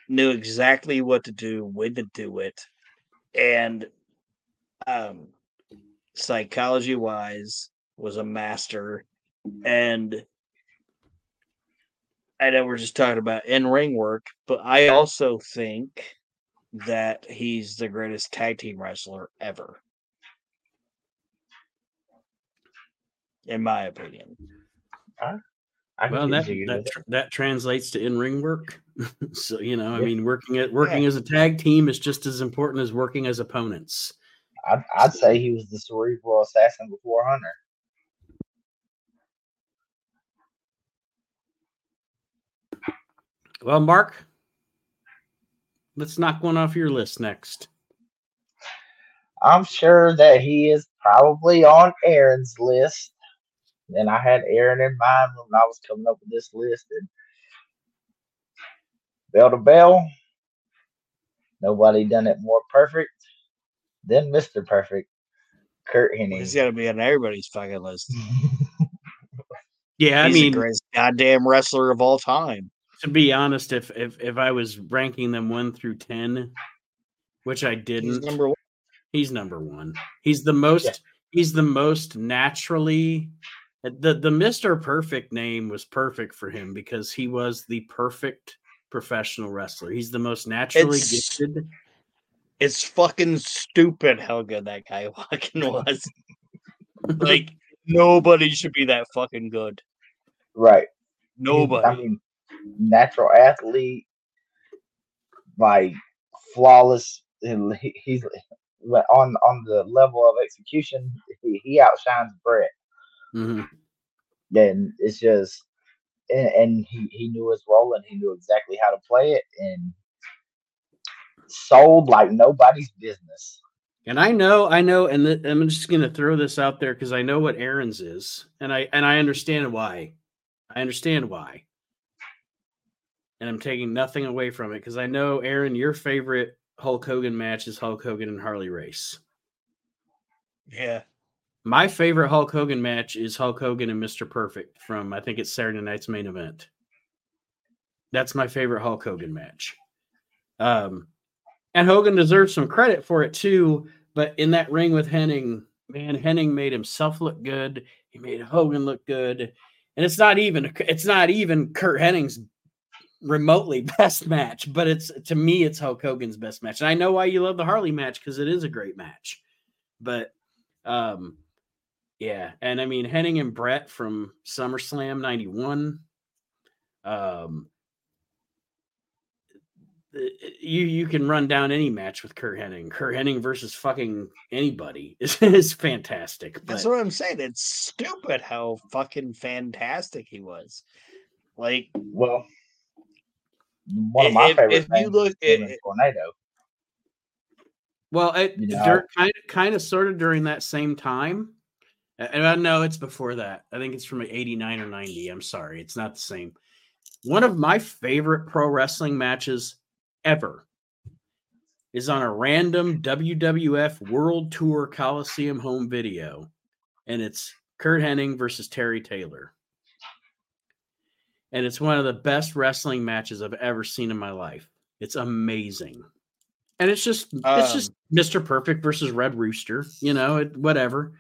knew exactly what to do, when to do it, and um psychology wise was a master and I know we're just talking about in ring work, but I also think that he's the greatest tag team wrestler ever. In my opinion. I can Well, that that, with tr- that translates to in ring work. *laughs* so you know, I Yeah. mean, working at working as a tag team is just as important as working as opponents. I'd, I'd say he was the cerebral assassin before Hunter. Well, Mark, let's knock one off your list next. I'm sure that he is probably on Aaron's list. And I had Aaron in mind when I was coming up with this list. And bell to bell, nobody done it more perfect than Mr. Perfect, Curt Hennig. He's gotta be on everybody's fucking list. *laughs* Yeah, I He's mean, the greatest goddamn wrestler of all time. To be honest, if if if I was ranking them one through ten, which I didn't, number one. he's number one. He's the most. He's the most naturally. Eh, the the Mister Perfect name was perfect for him because he was the perfect professional wrestler. He's the most naturally It's- gifted. It's fucking stupid how good that guy *laughs* fucking was. like nobody should be that fucking good. right. Nobody. I mean, natural athlete, like flawless. *laughs* he- He's on on the level of execution. He, he outshines Bret. Mhm. then it's just and, and he, he knew his role and he knew exactly how to play it and sold like nobody's business. And I know, I know, and th- I'm just going to throw this out there because I know what Aaron's is, and I and I understand why. I understand why, and I'm taking nothing away from it because I know Aaron, your favorite Hulk Hogan match is Hulk Hogan and Harley Race. yeah. My favorite Hulk Hogan match is Hulk Hogan and Mr. Perfect from I think it's Saturday Night's main event. That's my favorite Hulk Hogan match. Um, and Hogan deserves some credit for it too. But in that ring with Hennig, man, Hennig made himself look good. He made Hogan look good, and it's not even it's not even Curt Hennig's remotely *laughs* best match, but it's to me it's Hulk Hogan's best match. And I know why you love the Harley match because it is a great match. But um yeah, and I mean Hennig and Bret from SummerSlam 91 um you you can run down any match with Curt Hennig. Curt Hennig versus fucking anybody *laughs* is, is fantastic. That's what I'm saying. It's stupid how fucking fantastic he was. Like Well, one of my If- favorite if you look is at- and Tornado. Well, it You know- dur- kind kind of sort of during that same time. And I know it's before that. I think it's from 89 or 90. I'm sorry. It's not the same. One of my favorite pro wrestling matches ever is on a random WWF World Tour Coliseum home video. And it's Curt Hennig versus Terry Taylor. And it's one of the best wrestling matches I've ever seen in my life. It's amazing. And it's just it's just Mr. Perfect versus Red Rooster, you know, it, whatever.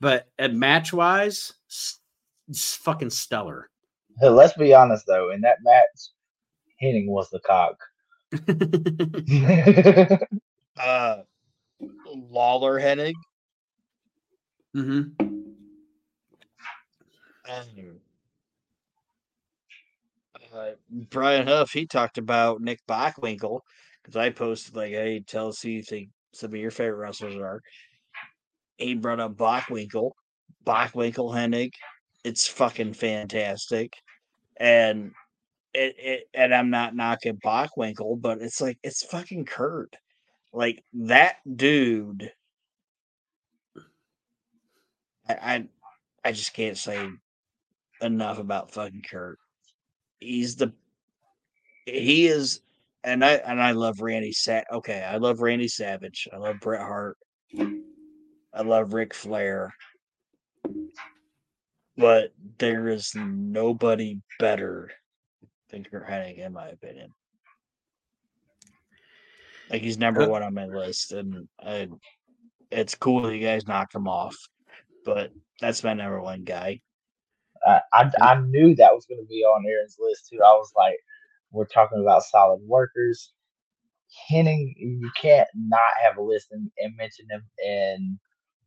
But at match wise, it's fucking stellar. *laughs* Let's be honest though, in that match, Hennig was the cock. *laughs* *laughs* uh Lawler Hennig. hmm Um, uh, Brian Huff, he talked about Nick Bockwinkel because I posted like, "Hey, tell us who you think some of your favorite wrestlers are." He brought up Bockwinkel, Bockwinkel Hennig. It's fucking fantastic, and it, it and I'm not knocking Bockwinkel, but it's like it's fucking Curt. Like that dude. I, I I just can't say enough about fucking Curt. He's the he is and I and I love Randy Sa Okay, I love Randy Savage. I love Bret Hart. I love Ric Flair. But there is nobody better than Curt Hennig, in my opinion. Like he's number one on my list, and I, it's cool that you guys knocked him off, but that's my number one guy. I, I I knew that was going to be on Aaron's list too. I was like, we're talking about solid workers. Hennig, you can't not have a list and, and mention him. And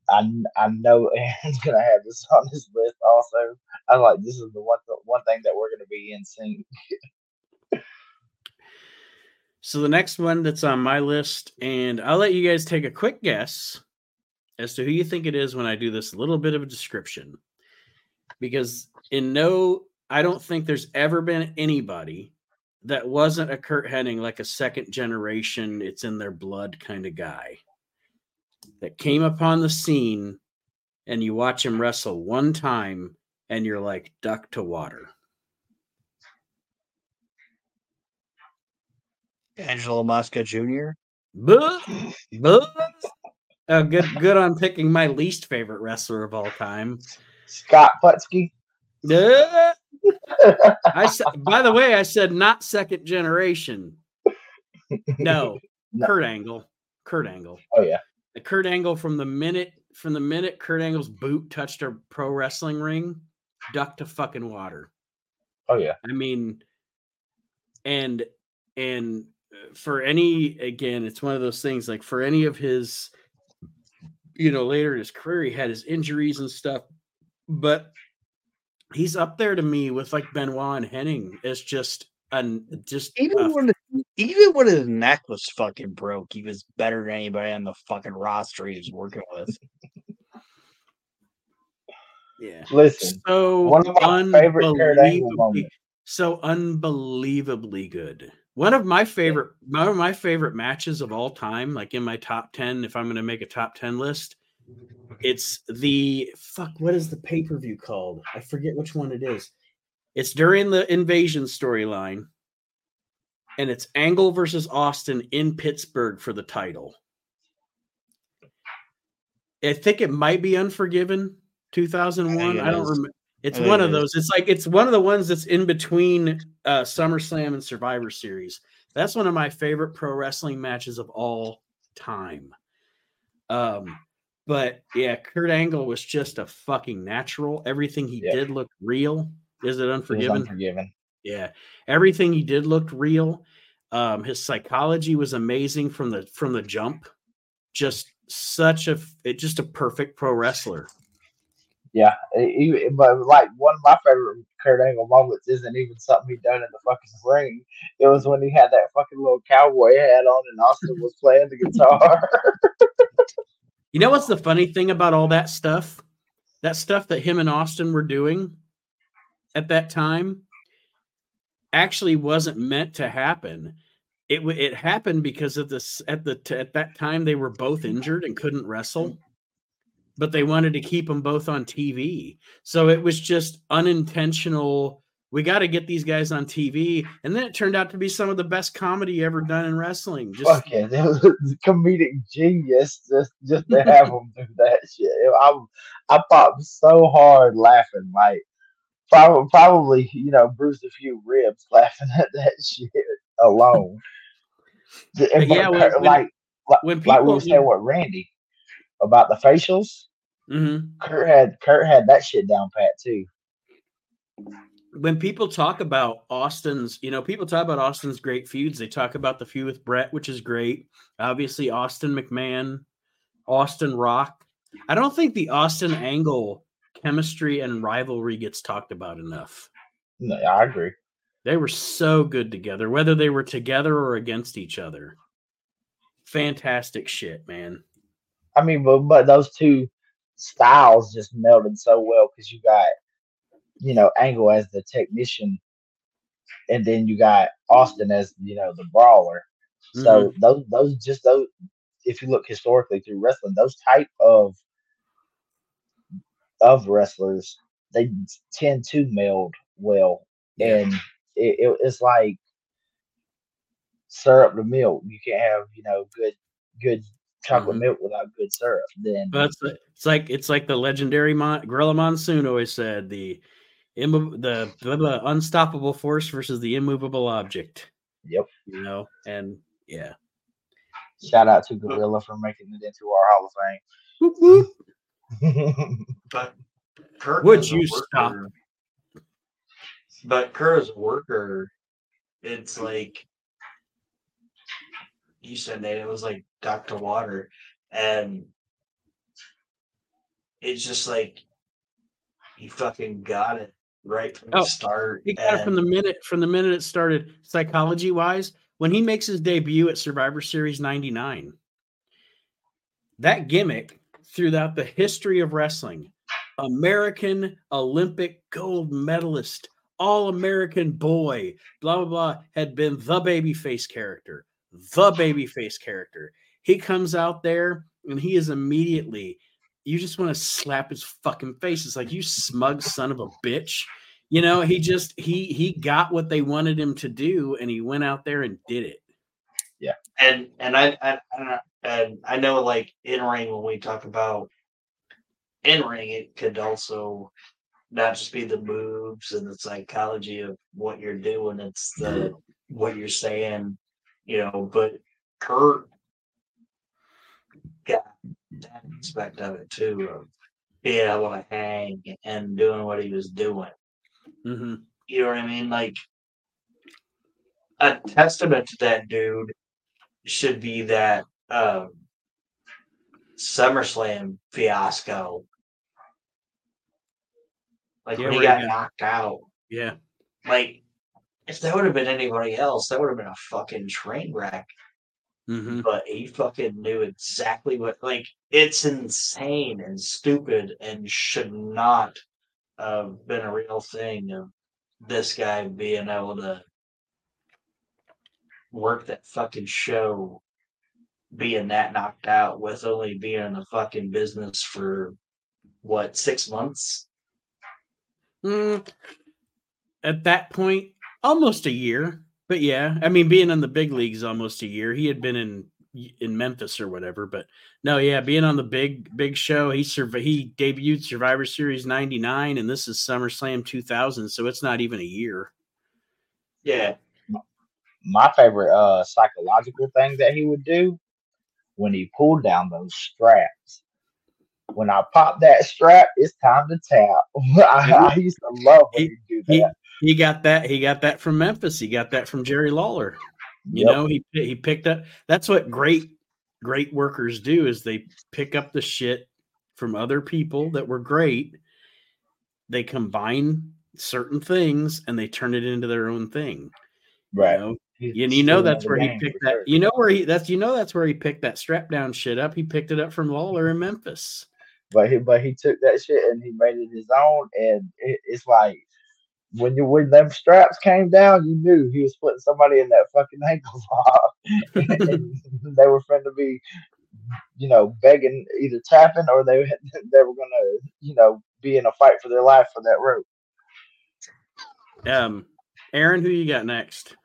I I know *laughs* Aaron's going to have this on his list also. I was like, this is the one the one thing that we're going to be in sync. So the next one that's on my list, and I'll let you guys take a quick guess as to who you think it is when I do this little bit of a description. Because in no, I don't think there's ever been anybody that wasn't a Curt Hennig, like a second generation, it's in their blood kind of guy that came upon the scene and you watch him wrestle one time and you're like duck to water. Angelo Mosca Jr. Buh, buh. Oh, good, good on picking my least favorite wrestler of all time. Scott. Duh. I said, by the way, I said not second generation. No, *laughs* No. Kurt Angle. Kurt Angle. Oh yeah. The Kurt Angle from the minute from the minute Kurt Angle's boot touched a pro wrestling ring, duck to fucking water. Oh yeah. I mean, and and for any again, it's one of those things like for any of his, you know, later in his career, he had his injuries and stuff, but he's up there to me with like Benoit and Hennig It's just an just Even a- when even when his neck was fucking broke, he was better than anybody on the fucking roster he was working with. yeah. Listen, So one of my favorite unbelievably- moments. so unbelievably good. One of my favorite, one of my favorite matches of all time, like in my top ten, if I'm going to make a top ten list, it's the fuck. What is the pay per view called? I forget which one it is. It's during the invasion storyline, and it's Angle versus Austin in Pittsburgh for the title. I think it might be Unforgiven, 2001. it I, don't remember. It's one it of those. It's like it's one of the ones that's in between uh SummerSlam and Survivor Series. That's one of my favorite pro wrestling matches of all time. Um, but yeah, Kurt Angle was just a fucking natural. Everything he Yeah. did looked real. Is it It Unforgiven? Unforgiven. Yeah, everything he did looked real. Um, his psychology was amazing from the from the jump. Just such a it just a perfect pro wrestler. Yeah, e- e- but like one of my favorite Kurt Angle moments isn't even something he done in the fucking ring. It was when he had that fucking little cowboy hat on and Austin was playing the guitar. *laughs* You know what's the funny thing about all that stuff? That stuff that him and Austin were doing at that time actually wasn't meant to happen. It it happened because of this at the at that time they were both injured and couldn't wrestle, but they wanted to keep them both on TV. So it was just unintentional. We got to get these guys on TV, and then it turned out to be some of the best comedy ever done in wrestling. Just fucking, it was a comedic genius just just to have him do that shit. I I popped so hard laughing, like probably probably you know bruised a few ribs laughing at that *laughs* shit alone. And yeah, when- Kurt- when- like when like we people were saying with Randy about the facials. Mhm. Kurt had Kurt had that shit down pat too. When people talk about Austin's, you know, people talk about Austin's great feuds. They talk about the feud with Bret, which is great. Obviously, Austin McMahon, Austin Rock. I don't think the Austin Angle chemistry and rivalry gets talked about enough. No, I agree. They were so good together, whether they were together or against each other. Fantastic shit, man. I mean, but but those two styles just melded so well because you got you know Angle as the technician, and then you got Austin as you know the brawler. So those those just those if you look historically through wrestling, those type of of wrestlers they tend to meld well, Yeah. and it, it, it's like syrup to milk. You can't have you know good good chocolate Mhm. milk without good syrup. Then But it's, it's like it's like the legendary Mon- Gorilla Monsoon always said the immo- the blah, blah, unstoppable force versus the immovable object. Yep. You know, and yeah. shout out to oh. Gorilla for making it into our Hall Whoop, whoop. of *laughs* Fame. But Kurt Would you stop? But Kurt as a worker, it's like you said that it was like Dr. Water, and it's just like he fucking got it right from Oh, the start. He got it from the minute from the minute it started psychology wise when he makes his debut at Survivor Series 99. That gimmick throughout the history of wrestling, American Olympic gold medalist, all American boy, blah blah blah, had been the babyface character, the babyface character. He comes out there and he is immediately you just want to slap his fucking face. It's like you smug son of a bitch. You know, he just he he got what they wanted him to do, and he went out there and did it. Yeah, and and I, I, I and I know like in ring when we talk about in ring, it could also not just be the moves and the psychology of what you're doing; it's the *laughs* what you're saying, you know. But Kurt got that aspect of it too, of being able to hang and doing what he was doing. hmm You know what I mean? Like a testament to that dude should be that um SummerSlam fiasco. Like Yeah, when he got got- knocked out. Yeah, Like if that would have been anybody else, that would have been a fucking train wreck. Hmm But he fucking knew exactly what like it's insane and stupid and should not have been a real thing of this guy being able to work that fucking show being that knocked out with only being in the fucking business for what six months? Mm, at that point, almost a year. But yeah, I mean, being in the big leagues almost a year. He had been in in Memphis or whatever. But no, yeah, being on the big big show. He surv- he debuted Survivor Series '99, and this is SummerSlam 2000, so it's not even a year. yeah My favorite uh psychological thing that he would do when he pulled down those straps. When I pop that strap, it's time to tap. *laughs* I, I used to love when He- do that. He got that he got that from Memphis. He got that from Jerry Lawler. You Yep. know, he he picked up. That's what great great workers do is they pick up the shit from other people that were great. They combine certain things and they turn it into their own thing. right. You know, He's and you know that's where he picked that. sure. You know where he that's you know that's where he picked that strap down shit up. He picked it up from Lawler in Memphis. But he but he took that shit and he made it his own. And it, it's like when you when them straps came down, you knew he was putting somebody in that fucking ankle lock. *laughs* they were friend to be, you know, begging either tapping or they *laughs* they were gonna, you know, be in a fight for their life for that rope. Um, Aaron, who you got next?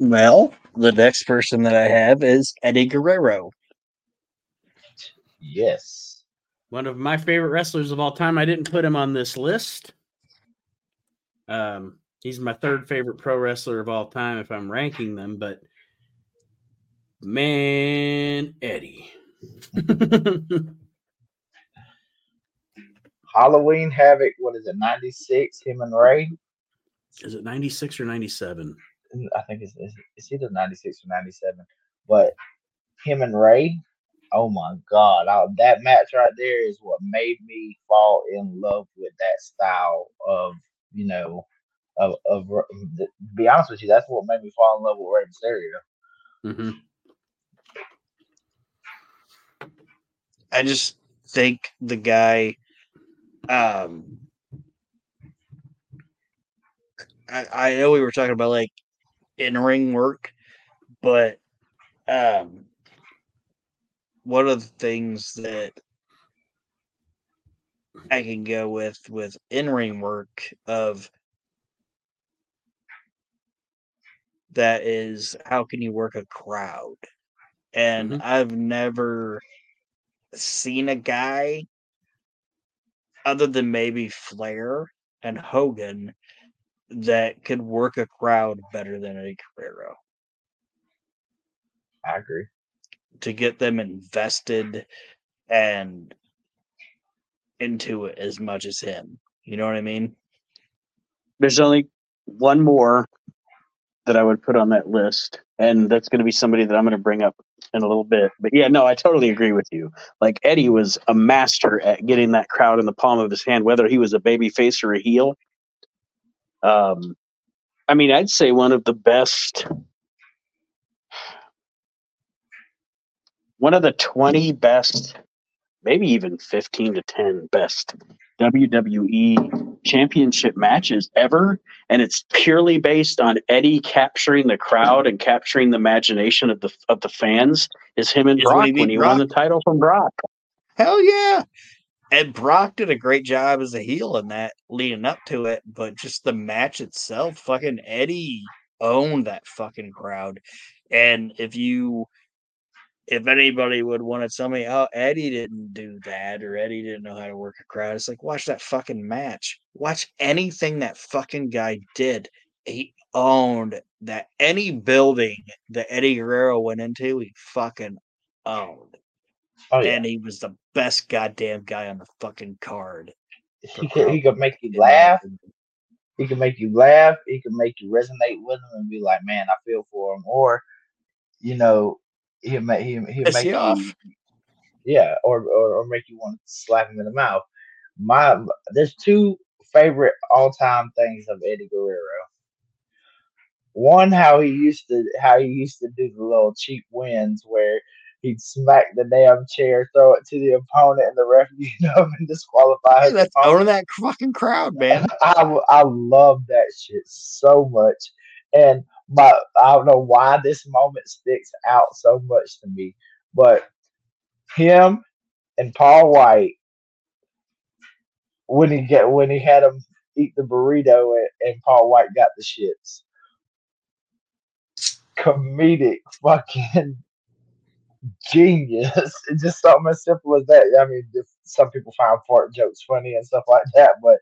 well the next person that i have is eddie guerrero Yes. one of my favorite wrestlers of all time. I didn't put him on this list. Um, he's my third favorite pro wrestler of all time if I'm ranking them, but man, Eddie. *laughs* Halloween Havoc, what is it, 96? Him and Rey? Is it 96 or 97? I think it's, it's, it's either 96 or 97. But him and Rey, oh my God. I, that match right there is what made me fall in love with that style of, you know, of, of to be honest with you, that's what made me fall in love with Rey Mysterio. hmm I just think the guy um I, I know we were talking about like in ring work, but um one of the things that I can go with with in ring work of that is how can you work a crowd? And Mhm. I've never seen a guy other than maybe Flair and Hogan that could work a crowd better than Eddie Guerrero I agree. to get them invested and into it as much as him. You know what I mean? There's only one more that I would put on that list, and that's going to be somebody that I'm going to bring up in a little bit. But yeah, no, I totally agree with you. Like Eddie was a master at getting that crowd in the palm of his hand, whether he was a baby face or a heel. Um, I mean, I'd say one of the best, one of the 20 best, maybe even 15 to 10 best WWE championship matches ever. And it's purely based on Eddie capturing the crowd and capturing the imagination of the of the fans. Is him and Brock he when he won the title from Brock. Hell yeah. And Brock did a great job as a heel in that leading up to it, but just the match itself, fucking Eddie owned that fucking crowd. And if you if anybody would want to tell me, oh, Eddie didn't do that or Eddie didn't know how to work a crowd, it's like watch that fucking match. Watch anything that fucking guy did. He owned that any building that Eddie Guerrero went into, he fucking owned Oh yeah, and he was the best goddamn guy on the fucking card. he could he could make you laugh. He could make you laugh. He could make you resonate with him and be like, "Man, I feel for him." Or, you know, he'll make he he'll make you you, off. yeah, or, or or make you want to slap him in the mouth. My there's two favorite all time things of Eddie Guerrero. One, how he used to how he used to do the little cheap wins where he'd smack the damn chair, throw it to the opponent, and the ref get *laughs* up and disqualify Hey, that's owning that *laughs* fucking crowd, man. *laughs* I, I love that shit so much, and my I don't know why this moment sticks out so much to me, but him and Paul White when he get when he had him eat the burrito and, and Paul White got the shits, comedic *laughs* fucking genius. It's *laughs* just something as simple as that. I mean, some people find fart jokes funny and stuff like that, but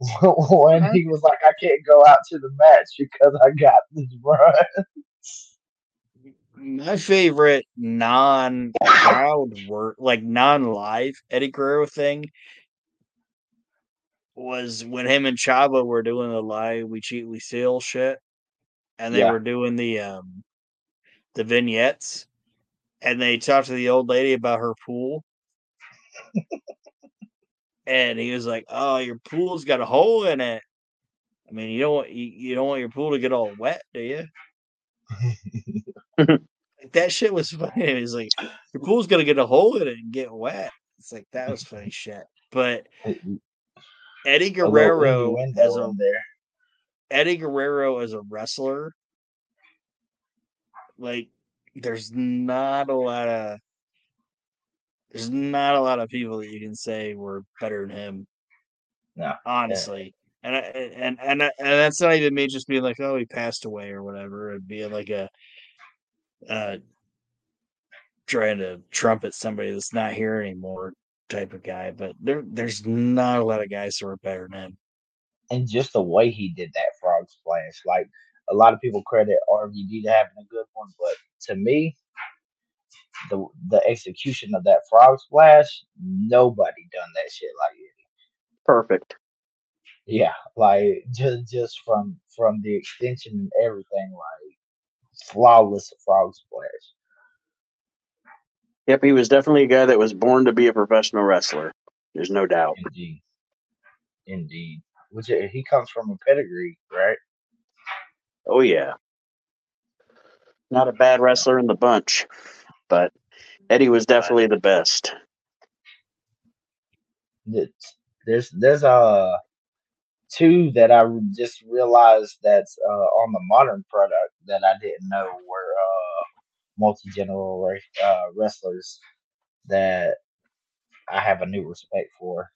*laughs* when he was like, "I can't go out to the match because I got this run." My favorite non crowd work, like non live Eddie Guerrero thing, was when him and Chavo were doing the live We Cheat We Steal shit, and they Yeah. were doing the um the vignettes, and they talked to the old lady about her pool. And he was like, "Oh, your pool's got a hole in it. I mean, you don't want you, you don't want your pool to get all wet, do you?" *laughs* Like, that shit was *laughs* funny. It was like, "Your pool's gonna get a hole in it and get wet." It's like that was funny shit. But Eddie Guerrero as a there. Eddie Guerrero as a wrestler, like there's not a lot of there's not a lot of people that you can say were better than him. No, honestly. And I, and and and that's not even me just being like, oh, he passed away or whatever, and being like a uh trying to trumpet somebody that's not here anymore type of guy. But there there's not a lot of guys who are better than him. and just the way he did that frog splash. Like a lot of people credit RVD to having a good one, but to me, the the execution of that frog splash, nobody done that shit like it. Perfect. Yeah, like just just from from the extension and everything, like flawless frog splash. Yep, he was definitely a guy that was born to be a professional wrestler. There's no doubt. Indeed, indeed. Which uh, he comes from a pedigree, right? Oh yeah. Not a bad wrestler in the bunch, but Eddie was definitely the best. There's there's uh two that I just realized that's uh, on the modern product that I didn't know were uh, multi general uh, wrestlers that I have a new respect for,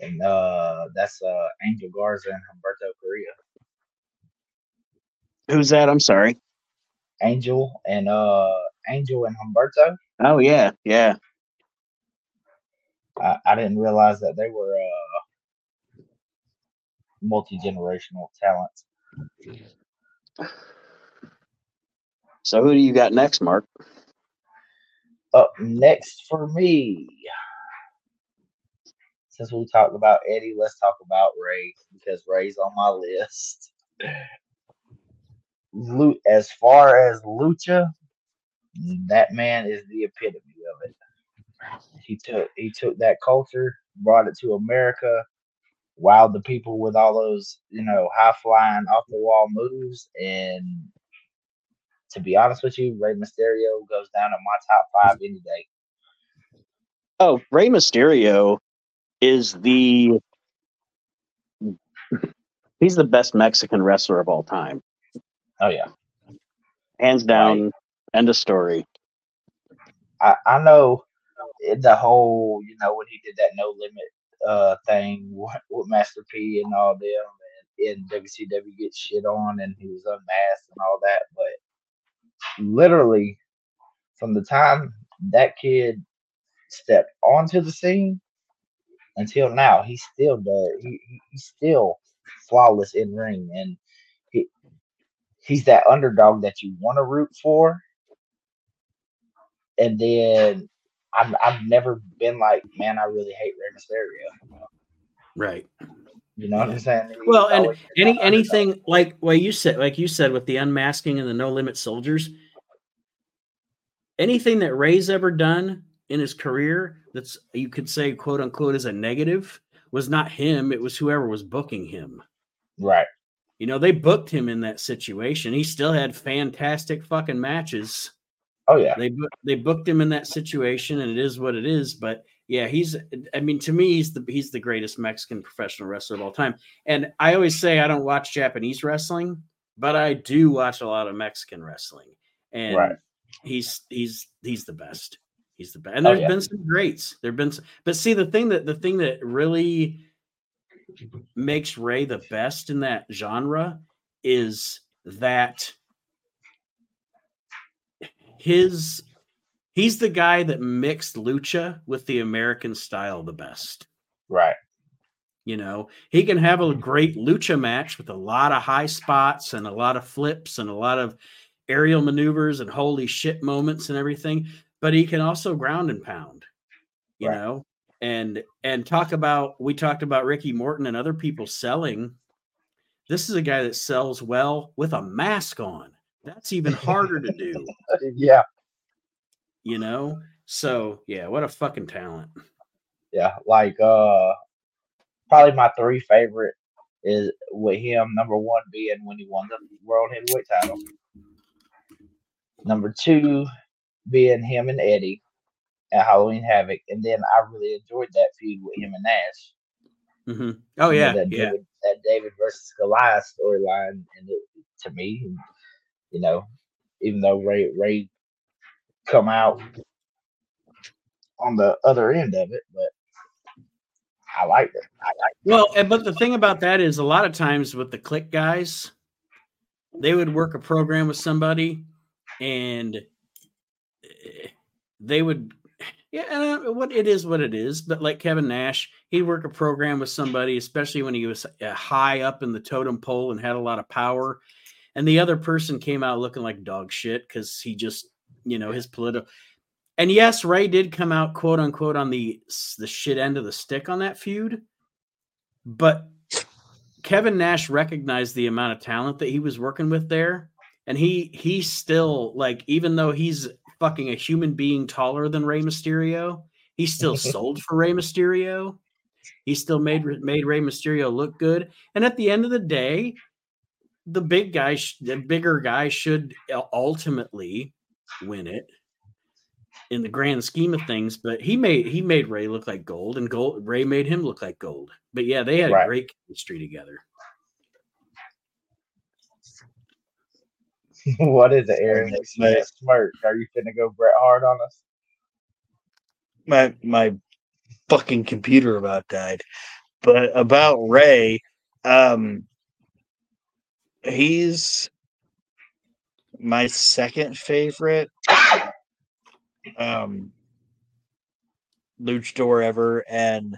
and uh, that's uh, Angel Garza and Humberto Carrillo. Who's that? I'm sorry. Angel and uh Angel and Humberto. Oh yeah, yeah. I, I didn't realize that they were uh multi generational talents. So who do you got next, Mark? Up next for me, since we talked about Eddie, let's talk about Rey because Rey's on my list. As far as Lucha, that man is the epitome of it. He took he took that culture, brought it to America, wowed the people with all those you know high flying off the wall moves, and to be honest with you, Rey Mysterio goes down in my top five any day. Oh, Rey Mysterio is the he's the best Mexican wrestler of all time. Oh yeah, Hands down, end of story. I, I know the whole you know when he did that no limit uh thing with, Master P and all them and, and WCW gets shit on and he was unmasked and all that, but literally from the time that kid stepped onto the scene until now, he still does. He, he he's still flawless in ring, and he he's that underdog that you want to root for. And then I've I've never been like, man, I really hate Rey Mysterio. Right. You know what I'm saying? He's Well, and Any that underdog. anything like well you said like you said with the unmasking and the no limit soldiers, anything that Rey's ever done in his career that's you could say quote unquote is a negative was not him, it was whoever was booking him. right? You know, they booked him in that situation. He still had fantastic fucking matches. Oh yeah, They they booked him in that situation, and it is what it is. But yeah, he's. I mean, to me, he's the he's the greatest Mexican professional wrestler of all time. And I always say I don't watch Japanese wrestling, but I do watch a lot of Mexican wrestling. And Right. he's he's he's the best. He's the best. And Oh, there's yeah. been some greats. There've been, some, but see the thing that the thing that really makes Rey the best in that genre is that his he's the guy that mixed lucha with the American style the best. right. You know, he can have a great lucha match with a lot of high spots and a lot of flips and a lot of aerial maneuvers and holy shit moments and everything, but he can also ground and pound, you Right. know, and and talk about we talked about Ricky Morton and other people selling. This is a guy that sells well with a mask on. That's even harder to do, *laughs* Yeah, you know. So yeah, what a fucking talent. yeah. Like uh, probably my three favorite is with him. Number one being when he won the world heavyweight title. Number two being him and Eddie at Halloween Havoc, and then I really enjoyed that feud with him and Nash. hmm Oh you know, yeah, that yeah. David, that David versus Goliath storyline, and it, to me, you know, even though Rey Rey come out on the other end of it, but I liked it. I liked Well, but the thing about that is a lot of times with the clique guys, they would work a program with somebody and eh, they would yeah, and uh, what it is what it is, but like Kevin Nash, he'd work a program with somebody, especially when he was uh, high up in the totem pole and had a lot of power. And the other person came out looking like dog shit because he just, you know, his political. And yes, Rey did come out quote unquote on the the shit end of the stick on that feud, but Kevin Nash recognized the amount of talent that he was working with there, and he he still like even though he's fucking a human being taller than Rey Mysterio, he still *laughs* sold for Rey Mysterio. He still made made Rey Mysterio look good, and at the end of the day, the big guy, the bigger guy, should ultimately win it in the grand scheme of things. But he made he made Rey look like gold, and gold Rey made him look like gold. But yeah, they had Right. a great chemistry together. *laughs* what is it, Aaron? Yeah, We smirk. Are you gonna go Bret Hart on us? my my fucking computer about died. But about Rey, um he's my second favorite um luchador ever and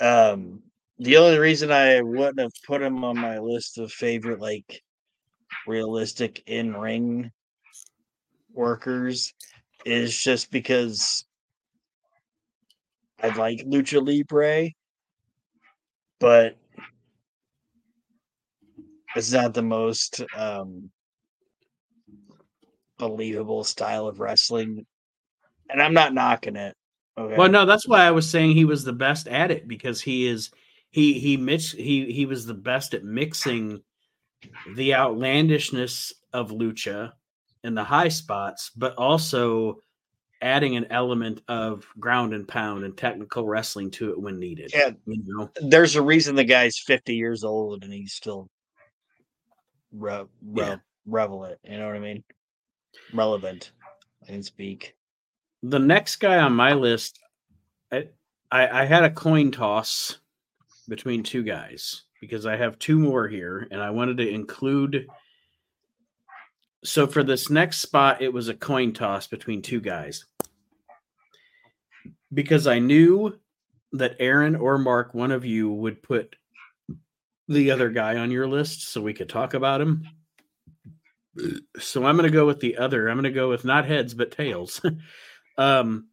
um the only reason I wouldn't have put him on my list of favorite like realistic in ring workers is just because I like Lucha Libre, but it's not the most um, believable style of wrestling. And I'm not knocking it. Okay. Well, no, that's why I was saying he was the best at it because he is he he mix he he was the best at mixing the outlandishness of lucha and the high spots, but also adding an element of ground and pound and technical wrestling to it when needed. Yeah. You know, There's a reason the guy's 50 years old and he's still re- re- Yeah. relevant. You know what I mean? Relevant. I can speak. the next guy on my list, I, I I had a coin toss between two guys because I have two more here and I wanted to include so for this next spot it was a coin toss between two guys. Because I knew that Aaron or Mark one of you would put the other guy on your list so we could talk about him. So I'm going to go with the other. I'm going to go with not heads but tails. *laughs* um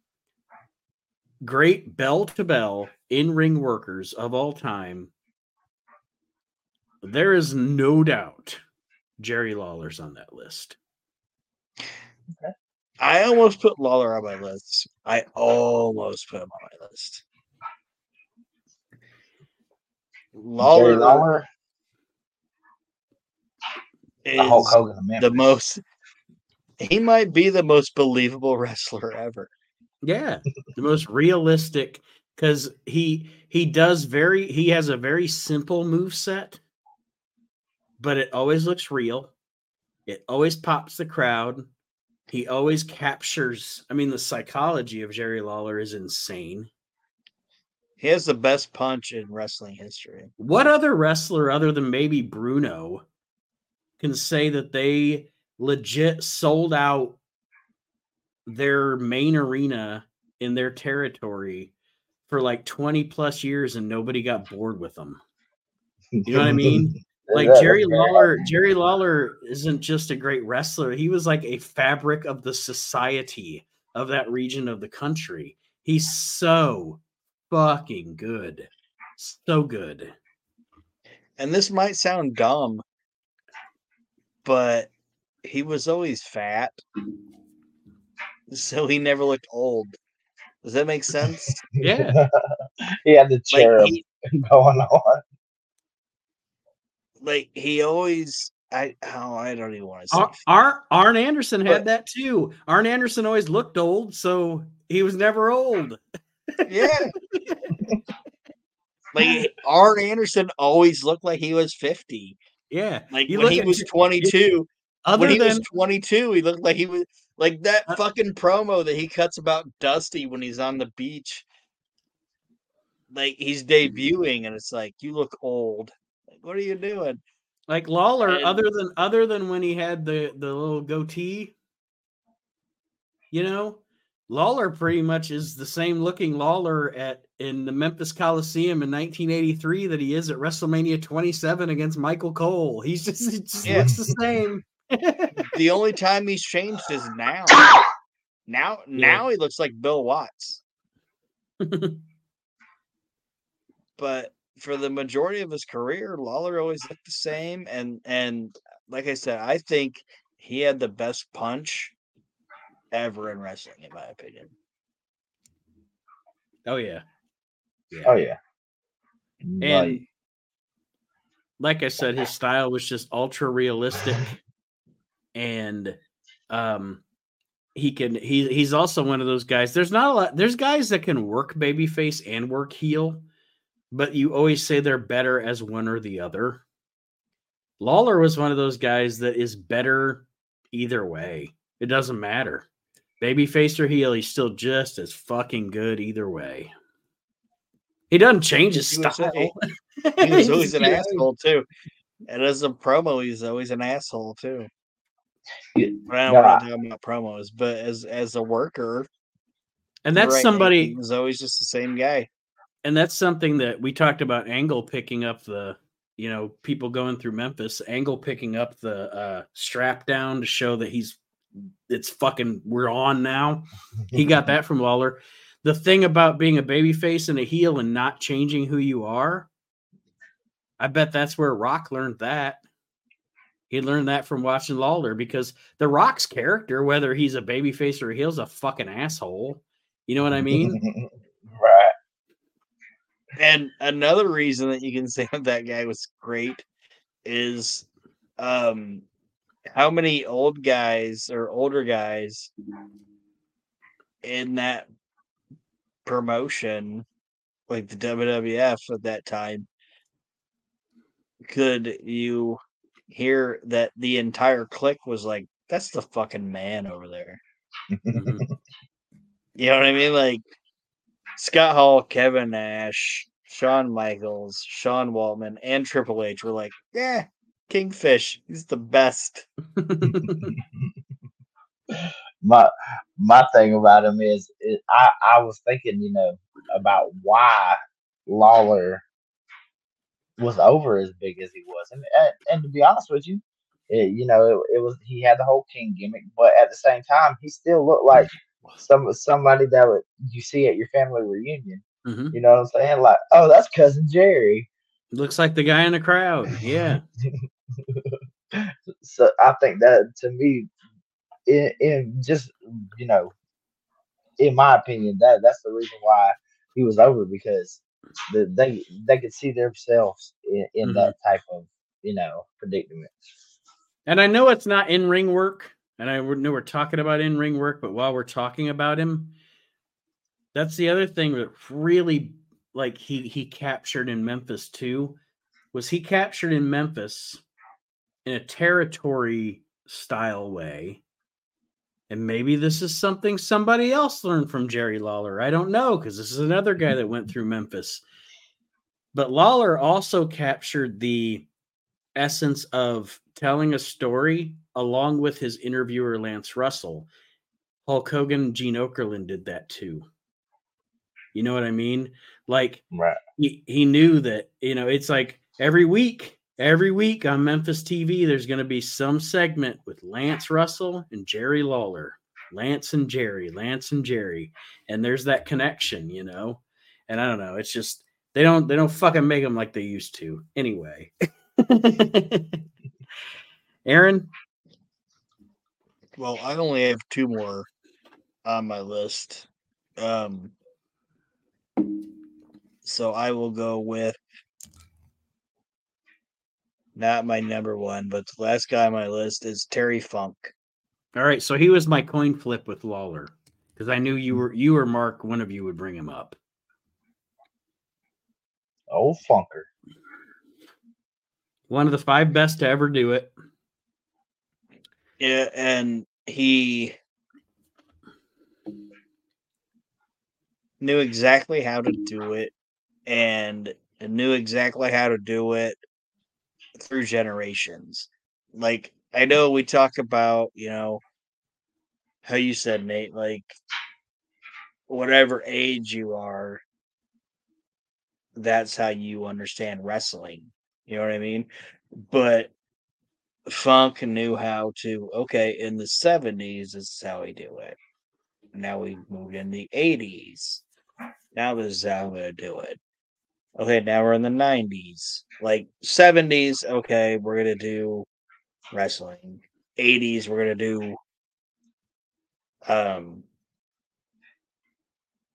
great bell to bell in ring workers of all time there is no doubt jerry lawler's on that list I almost put Lawler on my list. I almost put him on my list. Jerry Lawler. Lawler, is the Hulk Hogan of the most. He might be the most believable wrestler ever. yeah the most realistic because he he does very he has a very simple move set but it always looks real. It always pops the crowd. He always captures i mean the psychology of jerry lawler is insane He has the best punch in wrestling history. What other wrestler other than maybe Bruno can say that they legit sold out their main arena in their territory for like 20 plus years and nobody got bored with them? You know what I mean? *laughs* Like Jerry Lawler, Jerry Lawler isn't just a great wrestler. He was like a fabric of the society of that region of the country. He's so fucking good. So good. And this might sound dumb, but he was always fat. So he never looked old. Does that make sense? *laughs* Yeah. *laughs* he had the Like he, *laughs* going on. like he always I oh I don't even want to say Ar- Ar- Arn Anderson had that too. Arn Anderson always looked old, so he was never old. Yeah. *laughs* like Arn Anderson always looked like he was 50. Yeah. Like You when he was 22, Other when he than was 22, he looked like he was like that Uh, fucking promo that he cuts about Dusty when he's on the beach. Like he's debuting and it's like you look old. Like what are you doing? like Lawler, and- other than other than when he had the the little goatee, you know, Lawler pretty much is the same looking Lawler at in the Memphis Coliseum in 1983 that he is at WrestleMania 27 against Michael Cole. He's just he just Yeah. looks the same. *laughs* The only time he's changed is now. Now now he looks like Bill Watts. *laughs* but for the majority of his career, Lawler always looked the same. And and like I said, I think he had the best punch ever in wrestling, in my opinion. oh yeah. yeah. Oh yeah. And Like, like I said, his style was just ultra realistic, and um, he can he he's also one of those guys. There's not a lot. There's guys that can work babyface and work heel, but you always say they're better as one or the other. Lawler was one of those guys that is better either way. It doesn't matter. Babyface or heel, he's still just as fucking good either way. He doesn't change his style. a- He *laughs* was always an asshole too. And as a promo, he's always an asshole too. But I don't No, want to talk about promos, but as as a worker, And that's right, somebody He was always just the same guy. and that's something that we talked about Angle picking up the you know people going through Memphis Angle picking up the uh strap down to show that he's it's fucking we're on now. *laughs* He got that from Lawler. The thing about being a baby face and a heel and not changing who you are I bet that's where Rock learned that. He learned that from watching Lawler because the Rock's character whether he's a baby face or a heel's a fucking asshole. You know what I mean? *laughs* Right. And another reason that you can say that, *laughs* that guy was great is um how many old guys or older guys in that promotion, like the WWF at that time, could you hear that the entire clique was like, that's the fucking man over there. *laughs* You know what I mean? Like Scott Hall, Kevin Nash, Shawn Michaels, Sean Waltman, and Triple H were like, yeah, Kingfish, he's the best. *laughs* my my thing about him is, is I I was thinking, you know, about why Lawler was over as big as he was, and and, and to be honest with you, it, you know, it, it was he had the whole King gimmick, but at the same time, he still looked like some somebody that would you see at your family reunion. Mhm. You know what I'm saying? Like, oh, that's cousin Jerry. Looks like the guy in the crowd. Yeah. *laughs* *laughs* so I think that to me, in, in just you know, in my opinion, that that's the reason why he was over because the, they they could see themselves in, in Mhm. that type of you know predicament. And I know it's not in ring work, and I know we're talking about in ring work, but while we're talking about him, that's the other thing that really like he he captured in Memphis too was he captured in Memphis in a territory style way. And maybe this is something somebody else learned from Jerry Lawler. I don't know because this is another guy that went through Memphis. But Lawler also captured the essence of telling a story along with his interviewer Lance Russell. Hulk Hogan, Gene Okerlund did that too. You know what I mean? Like Right. he, he knew that, you know, it's like every week, every week on Memphis TV, there's going to be some segment with Lance Russell and Jerry Lawler. Lance and Jerry, Lance and Jerry. And there's that connection, you know? And I don't know, it's just they don't they don't fucking make them like they used to. Anyway. *laughs* Aaron, Well, I only have two more on my list. Um, so I will go with not my number one, but the last guy on my list is Terry Funk. all right, so he was my coin flip with Lawler because I knew you hmm. were you or Mark, one of you would bring him up. Old Funker. One of the five best to ever do it. Yeah, and he knew exactly how to do it and knew exactly how to do it through generations. Like I know we talk about, you know, how you said Nate, like whatever age you are, that's how you understand wrestling. You know what I mean? But Funk knew how to, okay, in the 70s, this is how we do it. Now we moved in the 80s. Now this is how to do it. Okay, now we're in the 90s. Like 70s, okay, we're going to do wrestling. 80s, we're going to do um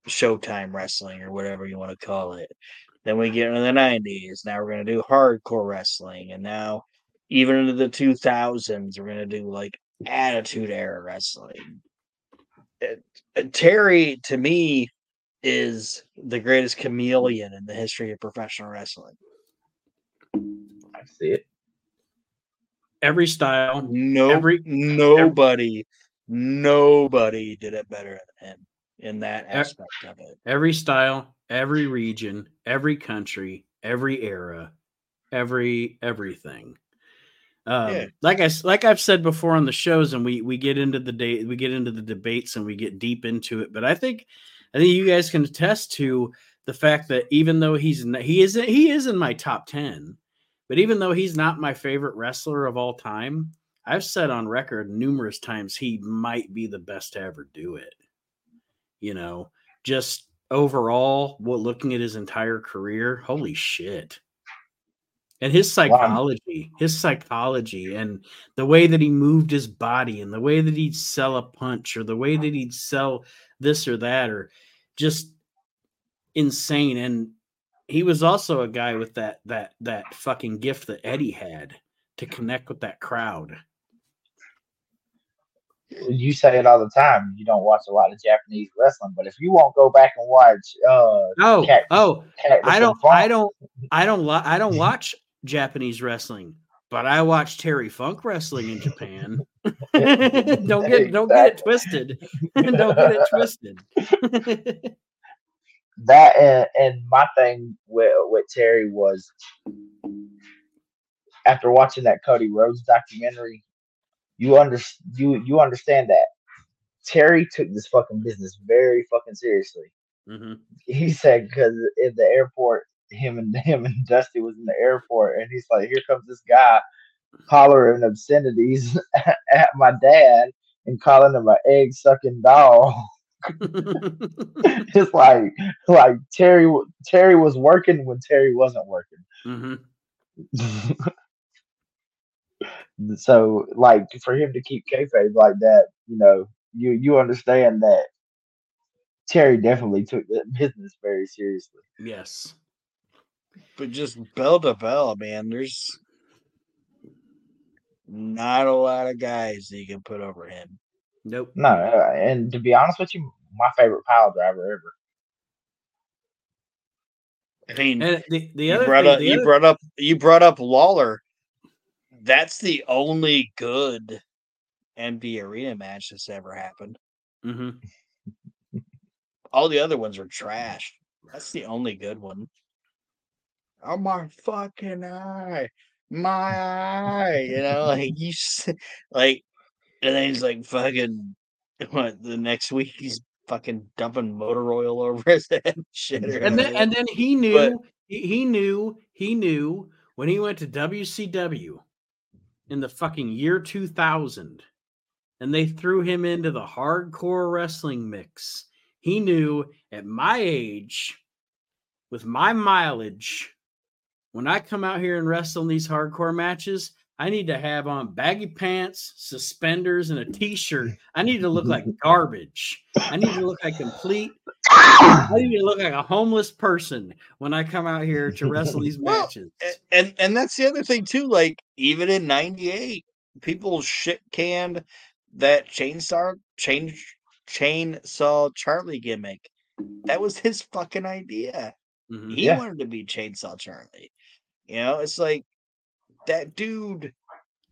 Showtime wrestling or whatever you want to call it. Then we get into the 90s. Now we're going to do hardcore wrestling. And now, even into the 2000s, we're going to do like attitude era wrestling. It- uh, Terry, to me, is the greatest chameleon in the history of professional wrestling. I see it. Every style, No, Every- nobody, nobody did it better than him in that Ev- aspect of it. every style, every region, every country, every era, every everything. Um, Yeah. like I s- like I've said before on the shows, and we we get into the day we get into the debates and we get deep into it. But I think I think you guys can attest to the fact that even though he's he is he is in my top ten, but even though he's not my favorite wrestler of all time, I've said on record numerous times he might be the best to ever do it. You know, just overall, what looking at his entire career, holy shit. And his psychology, his psychology, and the way that he moved his body, and the way that he'd sell a punch, or the way that he'd sell this or that, or just insane. And he was also a guy with that that that fucking gift that Eddie had to connect with that crowd. You say it all the time. You don't watch a lot of Japanese wrestling, but if you won't go back and watch, uh, Oh, Cat- oh, Cactus I don't, I don't, I don't, li- I don't watch Japanese wrestling, but I watch Terry Funk wrestling in Japan. *laughs* don't get, don't get it twisted. *laughs* don't get it *laughs* twisted. that and, and my thing with with Terry was after watching that Cody Rhodes documentary, you under you you understand that Terry took this fucking business very fucking seriously. Mhm. He said because in the airport, him and him and Dusty was in the airport, and he's like, "Here comes this guy hollering obscenities *laughs* at my dad and calling him an egg sucking dog." *laughs* it's like like Terry Terry was working when Terry wasn't working. Mhm. *laughs* so like for him to keep kayfabe like that, you know, you you understand that Terry definitely took the business very seriously. Yes. But just bell to bell, man, there's not a lot of guys that you can put over him. Nope. No, uh, and to be honest with you, my favorite pile driver ever. I mean, And the, the you other brought thing, up the you other- brought up you brought up Lawler. That's the only good empty arena match that's ever happened. Mhm. All the other ones are trash. That's the only good one. Oh my fucking eye, my eye. You know, like you, like, and then he's like fucking. *laughs* What the next week he's fucking dumping motor oil over *laughs* his head, and shit. and then and then he knew he, he knew he knew when he went to WCW in the fucking year 2000 and they threw him into the hardcore wrestling mix he knew at my age with my mileage when I come out here and wrestle in these hardcore matches I need to have on baggy pants, suspenders, and a t-shirt. I need to look like *laughs* garbage. I need to look like complete I need to look like a homeless person when I come out here to wrestle these Well, matches. A- and and that's the other thing too. Like even in '98, people shit canned that chainsaw chain chainsaw Charlie gimmick. That was his fucking idea. Mhm. He Yeah. wanted to be chainsaw Charlie. You know, it's like that dude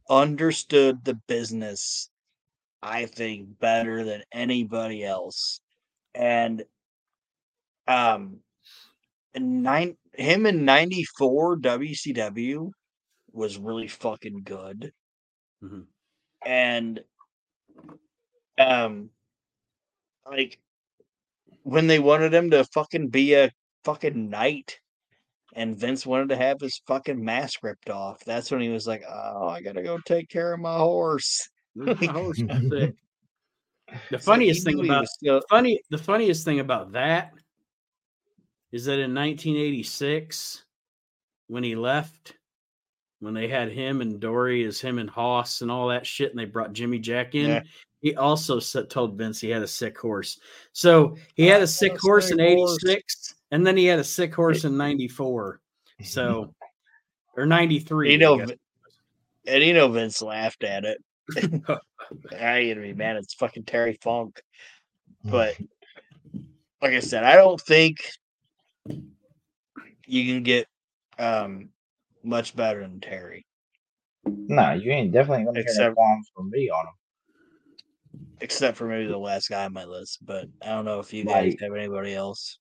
understood the business. I think better than anybody else, and um, in nine him in '94 WCW was really fucking good, Mhm. and um, like when they wanted him to fucking be a fucking knight, and Vince wanted to have his fucking mask ripped off. That's when he was like, "Oh, I gotta go take care of my horse." *laughs* The It's like he funniest thing about still- funny the funniest thing about that is that in 1986 when he left when they had him and Dory as him and Hoss and all that shit and they brought Jimmy Jack in Yeah. he also told Vince he had a sick horse so he had a sick horse in sick horse. 86 and then he had a sick horse in 94 so *laughs* or 93 You I know, and you know Vince laughed at it. *laughs* *laughs* I ain't gonna be mad. It's fucking Terry Funk. But like I said, I don't think you can get um much better than Terry, no, you ain't definitely gonna hear no Except- qualms from me on him. except for maybe the last guy on my list. But I don't know if you guys Like- have anybody else.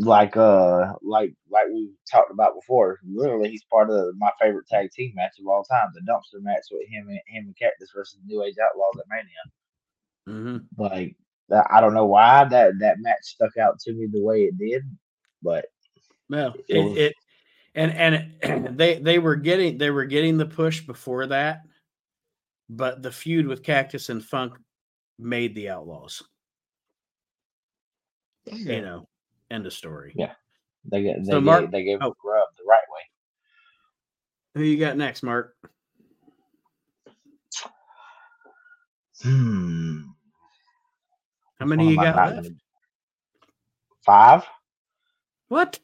Like uh like like we talked about before. Literally, he's part of my favorite tag team match of all time, the dumpster match with him and him and Cactus versus New Age Outlaws at Mania. Mm-hmm. Like I don't know why that that match stuck out to me the way it did, but Well, It it, was- it and and *clears throat* they they were getting they were getting the push before that, but the feud with Cactus and Funk made the Outlaws. You know, end of story. Yeah. they get they, So, gave- Mark- they gave oh. him grub the right way. Who you got next, Mark? Hmm. How many one you got not left? gonna- Five. What?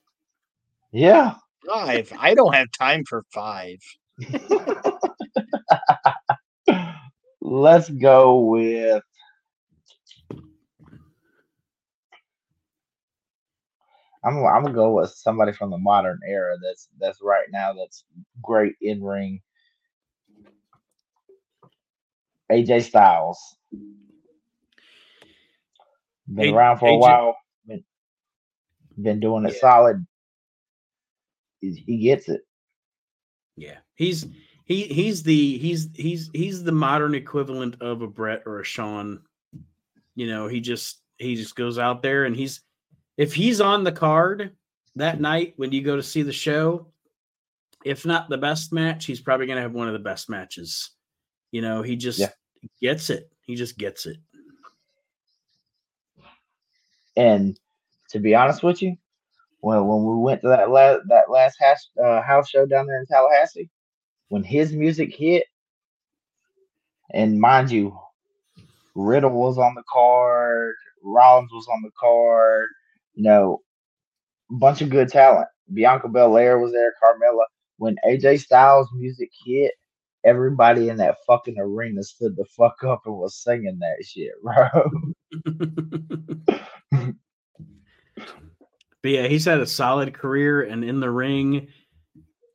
Yeah. Five. I don't have time for five. *laughs* Let's go with. I'm I'm gonna go with somebody from the modern era. That's that's right now. That's great in ring. AJ Styles. Been A- around for a AJ while. Been, been doing it Yeah. solid. He, he gets it. Yeah, he's he he's the he's he's he's the modern equivalent of a Bret or a Shawn. You know, he just he just goes out there and he's if he's on the card that night when you go to see the show, if not the best match, he's probably going to have one of the best matches. You know, he just Yeah. gets it. He just gets it. And to be honest with you, when when we went to that last that last house uh, house show down there in Tallahassee, when his music hit, and mind you, Riddle was on the card, Rollins was on the card, you know, bunch of good talent. Bianca Belair was there, Carmella. When AJ Styles' music hit, everybody in that fucking arena stood the fuck up and was singing that shit, *laughs* bro. *laughs* But yeah, he's had a solid career and in the ring,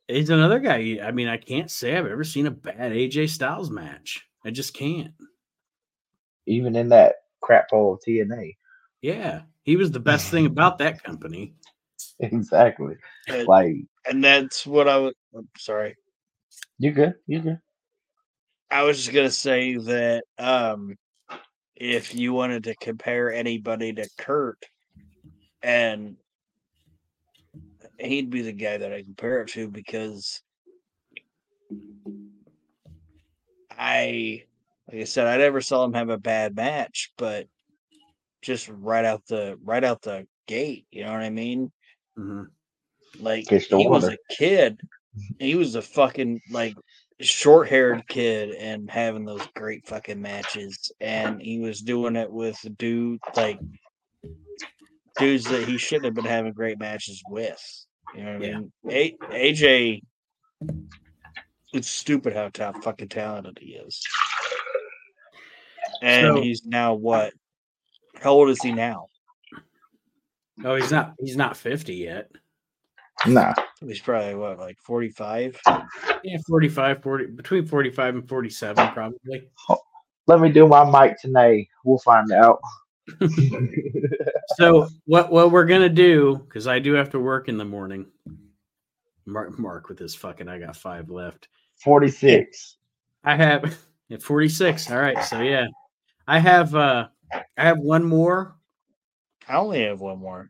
he's another guy. I mean, I can't say I've ever seen a bad AJ Styles match. I just can't. Even in that crap hole of TNA. Yeah, he was the best thing *laughs* about that company. Exactly. And, Like and that's what I was. I'm sorry. you good, you good. I was just gonna say that um, if you wanted to compare anybody to Kurt, and he'd be the guy that I compare it to because I, like I said, I never saw him have a bad match, but just right out the right out the gate, you know what I mean? Mhm. Like Fish the he was a kid. He was a fucking like short haired kid and having those great fucking matches. And he was doing it with dude like dudes that he shouldn't have been having great matches with. You know what Yeah. I mean? A- AJ it's stupid how top fucking talented he is. And So- he's now what? How old is he now? Oh, he's not. He's not fifty yet. Nah. He's probably what, like 45? Yeah, 45, 40, between forty-five and forty-seven, probably. Let me do my mic tonight. We'll find out. *laughs* So what what we're gonna do? Because I do have to work in the morning. Mark, Mark with his fucking. I got five left. 46. I have *laughs* at 46. All right. So yeah. I have uh I have one more. I only have one more.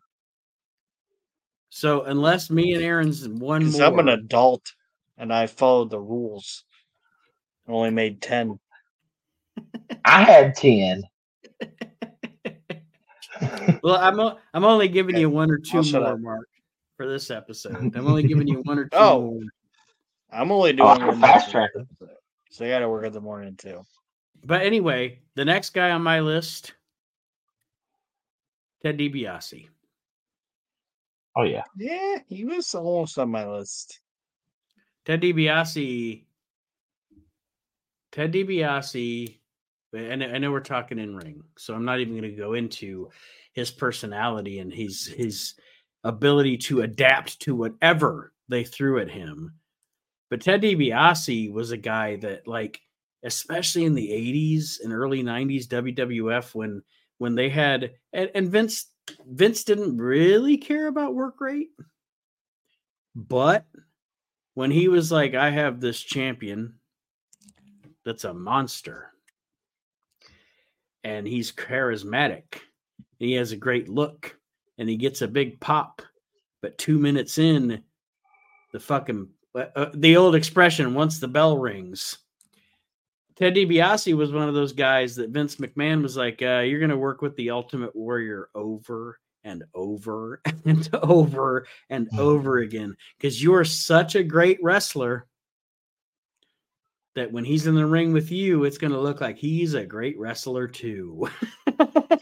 So unless me and Aaron's one more. I'm an adult and I followed the rules. I only made 10. I had 10. *laughs* well, I'm o- I'm only giving you one or 2 I'll more, up. Mark, for this episode. I'm only giving you one or two Oh. more. I'm only Oh, doing I'm one fast more tracking. episode. So I got to work in the morning too. But anyway, the next guy on my list, Ted DiBiase. Oh, yeah. Yeah, he was almost on my list. Ted DiBiase. Ted DiBiase. And I know we're talking in ring, so I'm not even going to go into his personality and his his ability to adapt to whatever they threw at him. But Ted DiBiase was a guy that, like, especially in the 80s and early 90s WWF, when when they had and, and Vince Vince didn't really care about work rate, but when he was like, I have this champion that's a monster and he's charismatic and he has a great look and he gets a big pop, but two minutes in, the fucking uh, uh, the old expression once the bell rings. Ted DiBiase was one of those guys that Vince McMahon was like, uh, "You're going to work with the Ultimate Warrior over and over *laughs* and over and over again because you're such a great wrestler that when he's in the ring with you, it's going to look like he's a great wrestler too."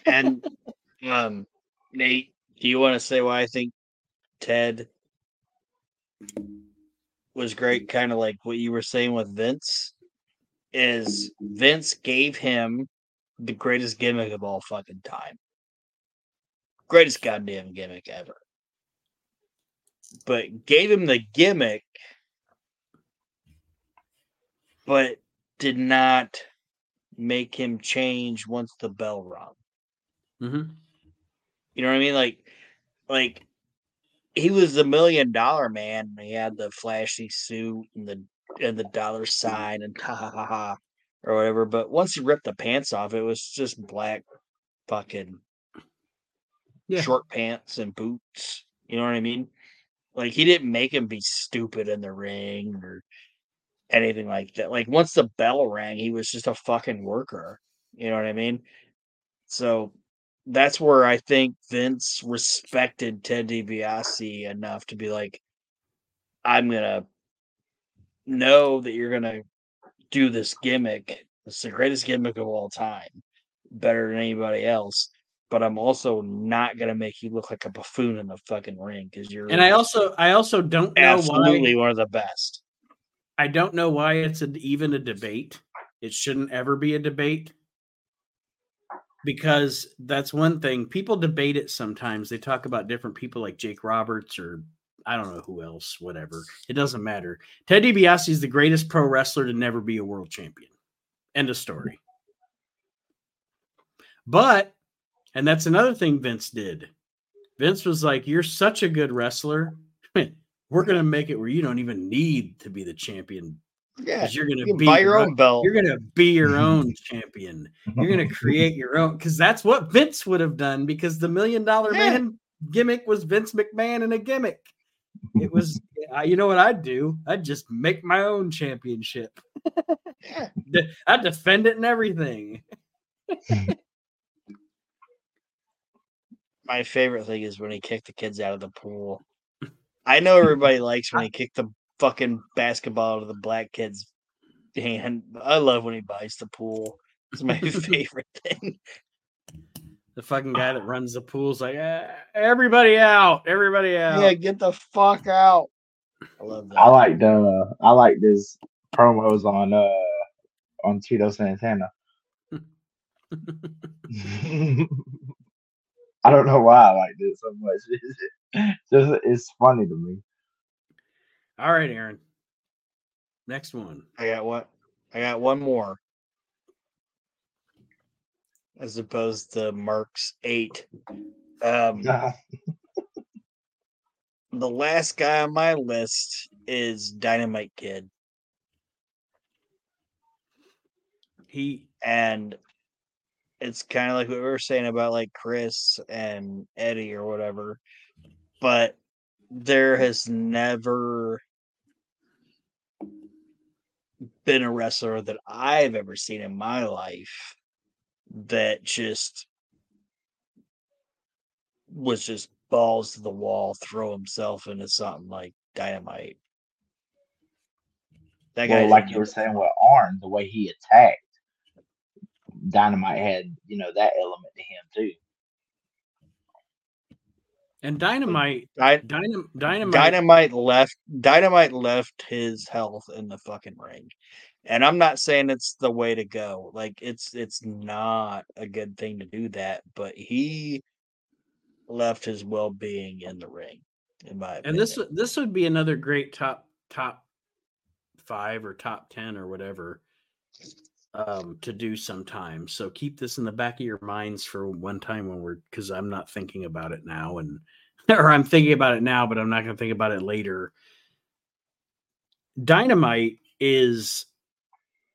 and *laughs* um, Nate, do you want to say why I think Ted was great? Kind of like what you were saying with Vince. Is Vince gave him the greatest gimmick of all fucking time. Greatest goddamn gimmick ever. But gave him the gimmick, but did not make him change once the bell rung. mm-hmm. You know what I mean? Like, like he was the million dollar man. He had the flashy suit and the and the dollar sign and ha ha ha ha or whatever. But once he ripped the pants off, it was just black fucking Yeah. short pants and boots. You know what I mean? Like he didn't make him be stupid in the ring or anything like that. Like once the bell rang, he was just a fucking worker. You know what I mean? So that's where I think Vince respected Ted DiBiase enough to be like, I'm gonna know that you're gonna do this gimmick. It's the greatest gimmick of all time, better than anybody else. But I'm also not gonna make you look like a buffoon in the fucking ring because you're And I also I also don't know absolutely why one of the best. I don't know why it's a, even a debate. It shouldn't ever be a debate because that's one thing. People debate it sometimes. They talk about different people like Jake Roberts or I don't know who else, whatever. It doesn't matter. Ted DiBiase is the greatest pro wrestler to never be a world champion. End of story. But, and that's another thing Vince did. Vince was like, You're such a good wrestler. We're going to make it where you don't even need to be the champion Yeah, because you're going to can be buy your own belt. You're going to be your *laughs* own champion. You're going to create your own because that's what Vince would have done because the million dollar Yeah. man gimmick was Vince McMahon and a gimmick. It was, you know what I'd do? I'd just make my own championship. *laughs* I'd defend it and everything. *laughs* my favorite thing is when he kicked the kids out of the pool. I know everybody likes when he kicked the fucking basketball out of the black kid's hand. I love when he buys the pool. It's my *laughs* favorite thing. The fucking guy that runs the pool's like, "Eh, everybody out, everybody out. Yeah, get the fuck out. I love that. I liked uh I liked his promos on uh on Tito Santana. *laughs* I don't know why I like this so much. It's *laughs* just it's funny to me. All right, Aaron. Next one. I got what? I got one more. As opposed to Mark's eight. Um, *laughs* the last guy on my list is Dynamite Kid. He and it's kind of like what we were saying about like Chris and Eddie or whatever, but there has never been a wrestler that I've ever seen in my life that just was just balls to the wall, throw himself into something like dynamite. That guy, Well, like you were give saying with Arn, the way he attacked, Dynamite had, you know, that element to him too. and Dynamite, Dy- Dynam, Dynamite, Dynamite left Dynamite left his health in the fucking ring. And I'm not saying it's the way to go. Like it's it's not a good thing to do that, but he left his well-being in the ring in my opinion. and this this would be another great top top five or top ten or whatever. um, to do sometime. So keep this in the back of your minds for one time when we're because I'm not thinking about it now, and *laughs* or I'm thinking about it now, but I'm not going to think about it later. Dynamite is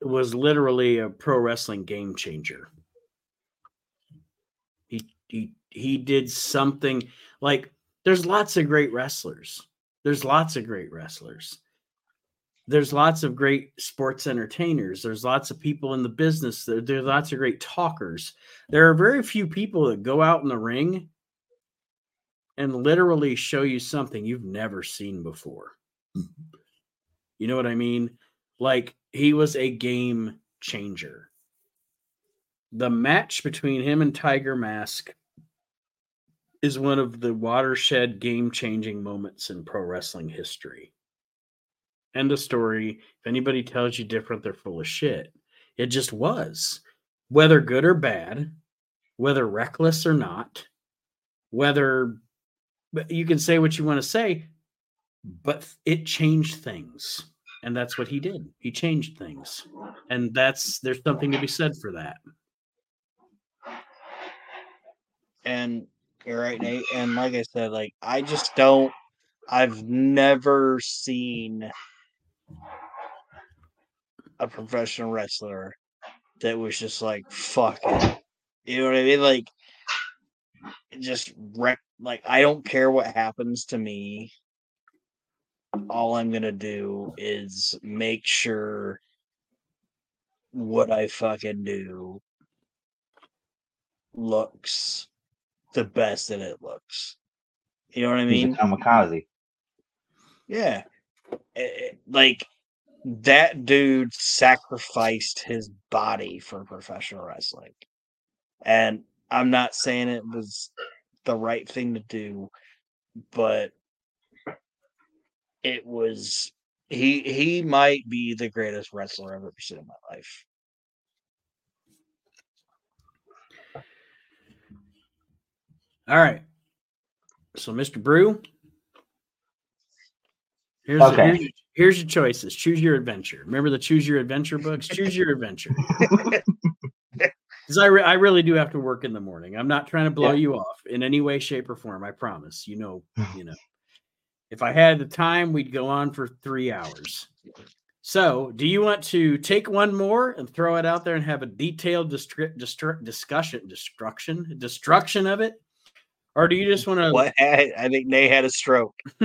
was literally a pro wrestling game changer. He he he did something like there's lots of great wrestlers. There's lots of great wrestlers. There's lots of great sports entertainers. There's lots of people in the business. There, there's lots of great talkers. There are very few people that go out in the ring and literally show you something you've never seen before. Hmm. You know what I mean? Like he was a game changer. The match between him and Tiger Mask is one of the watershed game changing moments in pro wrestling history. End of story. If anybody tells you different, they're full of shit. It just was. Whether good or bad, whether reckless or not, whether you can say what you want to say, but it changed things. And that's what he did. He changed things. And that's there's something to be said for that. And you're right, Nate. And like I said, like I just don't I've never seen a professional wrestler that was just like fuck it. You know what I mean? Like just wreck like I don't care what happens to me. All I'm gonna do is make sure what I fucking do looks the best that it looks. You know what I mean? kamikaze. Yeah. Eh, eh, like that dude sacrificed his body for professional wrestling. And I'm not saying it was the right thing to do, but it was he he might be the greatest wrestler I've ever seen in my life. All right. So, Mr. Brew, here's, Okay. here's, here's your choices. Choose your adventure. Remember the Choose Your Adventure books? Choose your adventure. *laughs* Because I, re- I really do have to work in the morning. I'm not trying to blow Yeah. you off in any way, shape, or form. I promise. You know, you know. If I had the time, we'd go on for three hours. So, do you want to take one more and throw it out there and have a detailed distri- distri- discussion, destruction, destruction of it, or do you just want to? What had, I think Nay had a stroke. *laughs*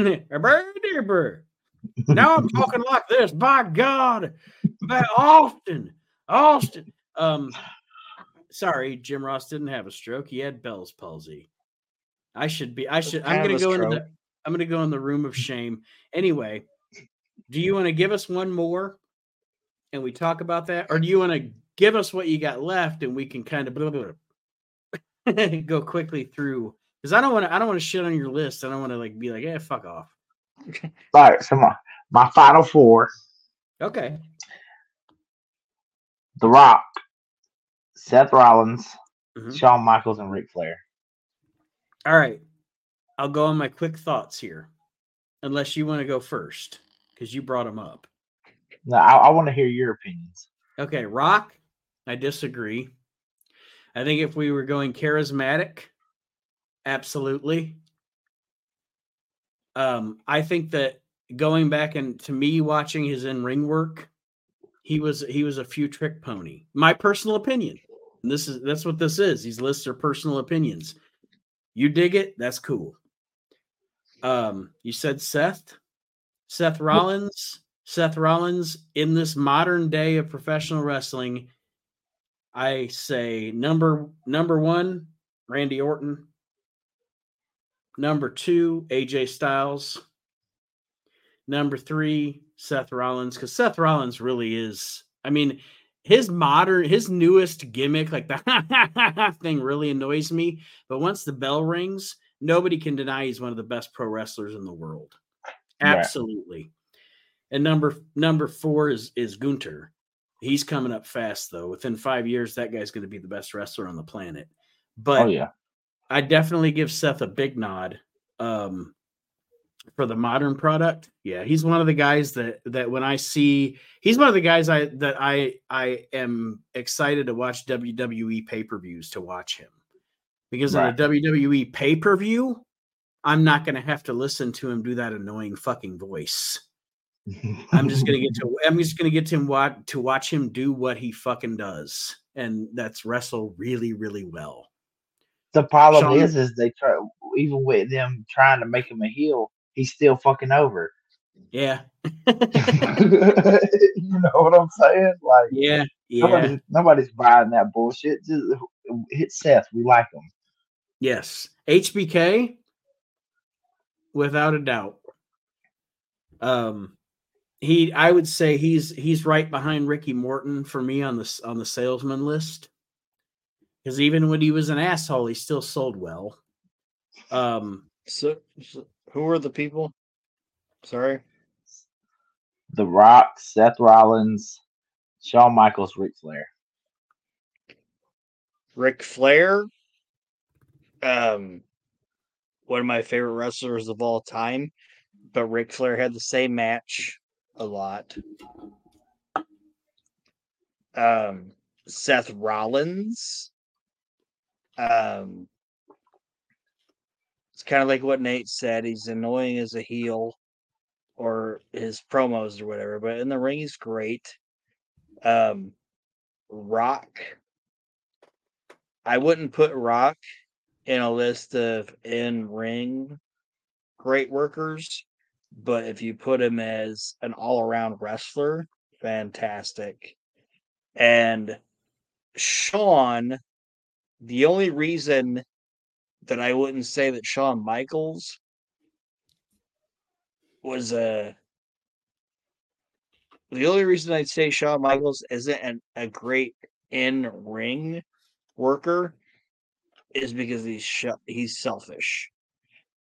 now I'm talking like this. By God, by Austin, Austin. Um, sorry, Jim Ross didn't have a stroke. He had Bell's palsy. I should be. I should. I'm going to go into stroke. the. I'm going to go in the room of shame. Anyway, do you *laughs* want to give us one more, and we talk about that, or do you want to give us what you got left, and we can kind of blah, blah, blah, *laughs* go quickly through? Because I don't want to. I don't want to shit on your list. I don't want to like be like, yeah, fuck off. *laughs* All right, so my, my final four: Okay. The Rock, Seth Rollins, Mhm. Shawn Michaels, and Ric Flair. All right. I'll go on my quick thoughts here, unless you want to go first because you brought them up. Now, I, I want to hear your opinions. Okay. Rock, I disagree. I think if we were going charismatic, absolutely. Um, I think that going back and to me watching his in ring work, he was he was a few trick pony. My personal opinion. And this is that's what this is. These lists are personal opinions. You dig it? That's cool. Um, you said Seth, Seth Rollins, Seth Rollins in this modern day of professional wrestling. I say number number one, Randy Orton. Number two, AJ Styles. Number three, Seth Rollins, because Seth Rollins really is. I mean, his modern, his newest gimmick, like *laughs* the thing, really annoys me. But once the bell rings, nobody can deny he's one of the best pro wrestlers in the world. Right. Absolutely. And number number four is is Gunther. He's coming up fast though. Within five years, that guy's going to be the best wrestler on the planet. But oh yeah, I definitely give Seth a big nod. Um, for the modern product. Yeah, he's one of the guys that that when I see he's one of the guys I that I I am excited to watch WWE pay-per-views to watch him. Because Right. in a WWE pay-per-view, I'm not going to have to listen to him do that annoying fucking voice. I'm just gonna get to *laughs* I'm just gonna get to him what to watch him do what he fucking does, and that's wrestle really, really well. The problem Shawn- is, is they try even with them trying to make him a heel, he's still fucking over. Yeah, *laughs* you know what I'm saying? Like yeah, yeah. nobody's nobody's buying that bullshit. Just hit Seth. We like him. Yes, HBK, without a doubt. Um, he, I would say he's he's right behind Ricky Morton for me on the on the salesman list. Because even when he was an asshole, he still sold well. Um, So, so who are the people? Sorry. The Rock, Seth Rollins, Shawn Michaels, Ric Flair. Ric Flair. Um, one of my favorite wrestlers of all time, but Ric Flair had the same match a lot. Um, Seth Rollins. Um, it's kind of like what Nate said. He's annoying as a heel, or his promos or whatever, but in the ring he's great. Um, Rock. I wouldn't put Rock in a list of in ring great workers, but if you put him as an all around wrestler, fantastic. And Shawn, the only reason that I wouldn't say that Shawn Michaels was a the only reason I'd say Shawn Michaels isn't an, a great in ring worker is because he's sh- he's selfish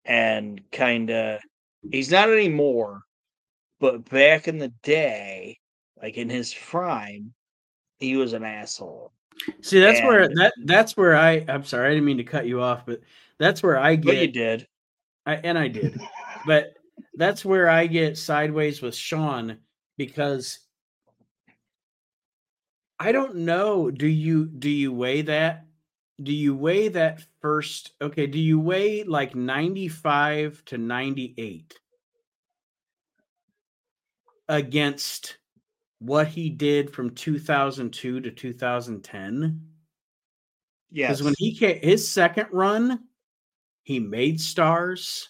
and kind of he's not anymore but back in the day like in his prime he was an asshole See, that's where that that's where I I'm sorry, I didn't mean to cut you off, but that's where I but you did I, and I did. *laughs* but that's where I get sideways with Shawn because I don't know. Do you do you weigh that? Do you weigh that first? Okay, do you weigh like 95 to 98 against what he did from 2002 to 2010? yes Because when he came, his second run, he made stars,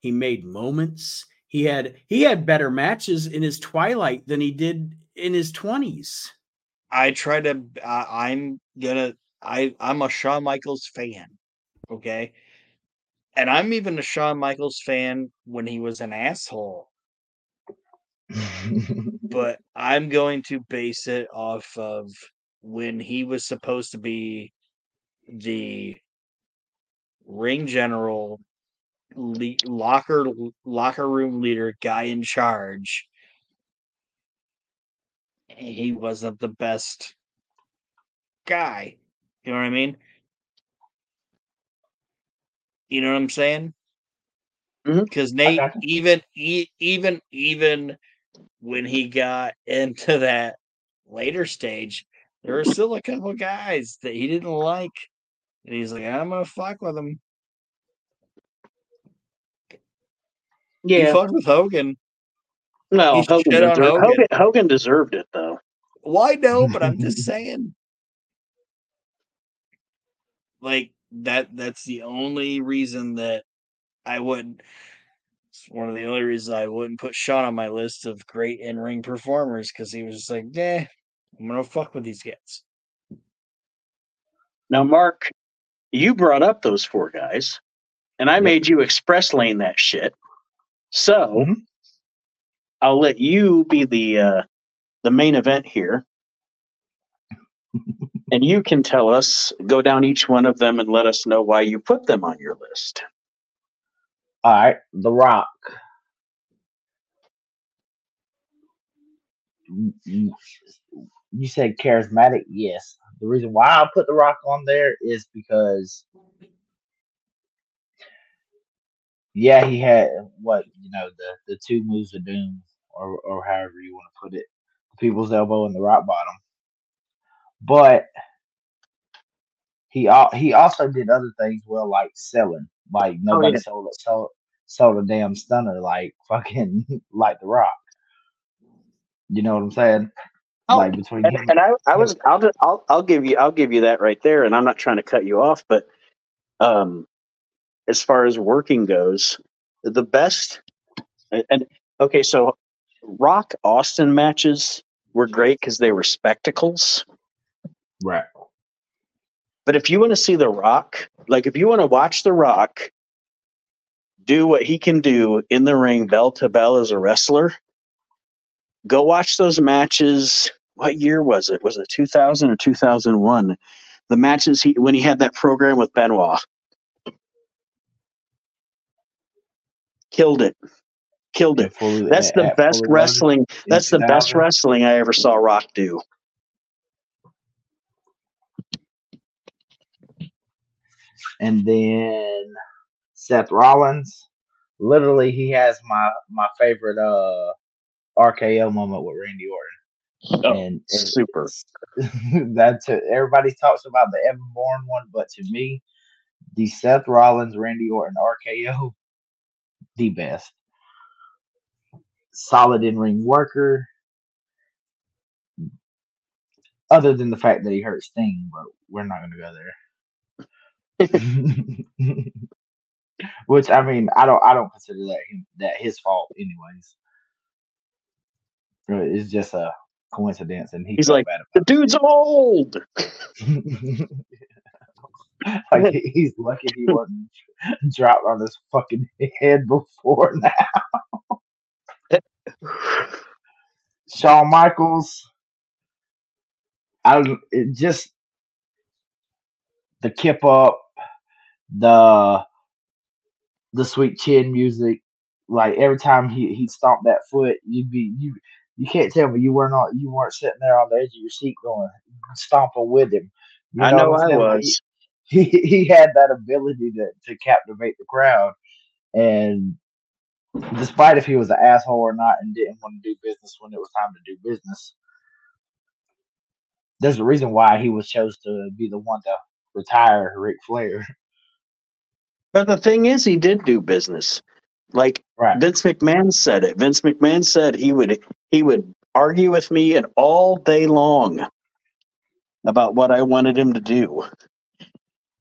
he made moments. He had he had better matches in his twilight than he did in his twenties. i try to I, i'm gonna i i'm a shawn michaels fan okay and i'm even a shawn michaels fan when he was an asshole *laughs* but I'm going to base it off of when he was supposed to be the ring general, le- locker locker room leader, guy in charge. He wasn't the best guy. You know what I mean? You know what I'm saying? Mhm. Because Nate, even e- even even when he got into that later stage, there were still a couple guys that he didn't like, and he's like, "I'm gonna fuck with him." Yeah, he fucked with Hogan. No, Hogan deserved, Hogan. Hogan, Hogan deserved it though. Why no? But I'm just *laughs* saying. Like that. That's the only reason that I wouldn't. It's one of the only reasons I wouldn't put Shawn on my list of great in ring performers because he was just like, "Nah, I'm gonna fuck with these guys." Now, Mark, you brought up those four guys, and I made you express lane that shit. So Mhm. I'll let you be the uh, the main event here, *laughs* and you can tell us, go down each one of them, and let us know why you put them on your list. All right, The Rock. You- said charismatic, yes. The reason why I put The Rock on there is because yeah, he had what you know the the two moves of doom, or or however you want to put it, the people's elbow and the rock bottom. But he he also did other things well, like selling. Like nobody yeah. sold sold sold a damn stunner like *laughs* fucking like the Rock. You know what I'm saying? Oh, like between And, him and I, I was, I'll, just, I'll, I'll give you, I'll give you that right there. And I'm not trying to cut you off, but um, as far as working goes, the best, and, and okay, so Rock Austin matches were great because they were spectacles. Right. But if you want to see The Rock, like if you want to watch The Rock do what he can do in the ring, bell to bell as a wrestler, go watch those matches. What year was it? Was it 2000 or 2001? The matches he when he had that program with Benoit. Killed it. Killed it. Fully- That's the best wrestling. That's the best wrestling I ever saw Rock do. And then Seth Rollins. Literally, he has my my favorite uh RKO moment with Randy Orton. Oh, and, super. *laughs* that's it. Everybody talks about the Evan Bourne one, but to me, the Seth Rollins, Randy Orton RKO, the best. Solid in ring worker. Other than the fact that he hurt Sting, but we're not going to go there. *laughs* Which I mean, I don't, I don't consider that him, that his fault, anyways. It's just a coincidence, and he He's like, The dude's old. *laughs* like he's lucky he wasn't *laughs* dropped on his fucking head before now. Shawn Michaels, I it just the kip up, the the sweet chin music. Like every time he he stomped that foot, you'd be you you can't tell me you were not you weren't sitting there on the edge of your seat going stomping with him. You I know I saying? Like, was. *laughs* he he had that ability to, to captivate the crowd and despite if he was an asshole or not and didn't want to do business when it was time to do business there's a reason why he was chose to be the one to retire Ric Flair *laughs* But the thing is, he did do business. Like right Vince McMahon said it. Vince McMahon said he would he would argue with me and all day long about what I wanted him to do.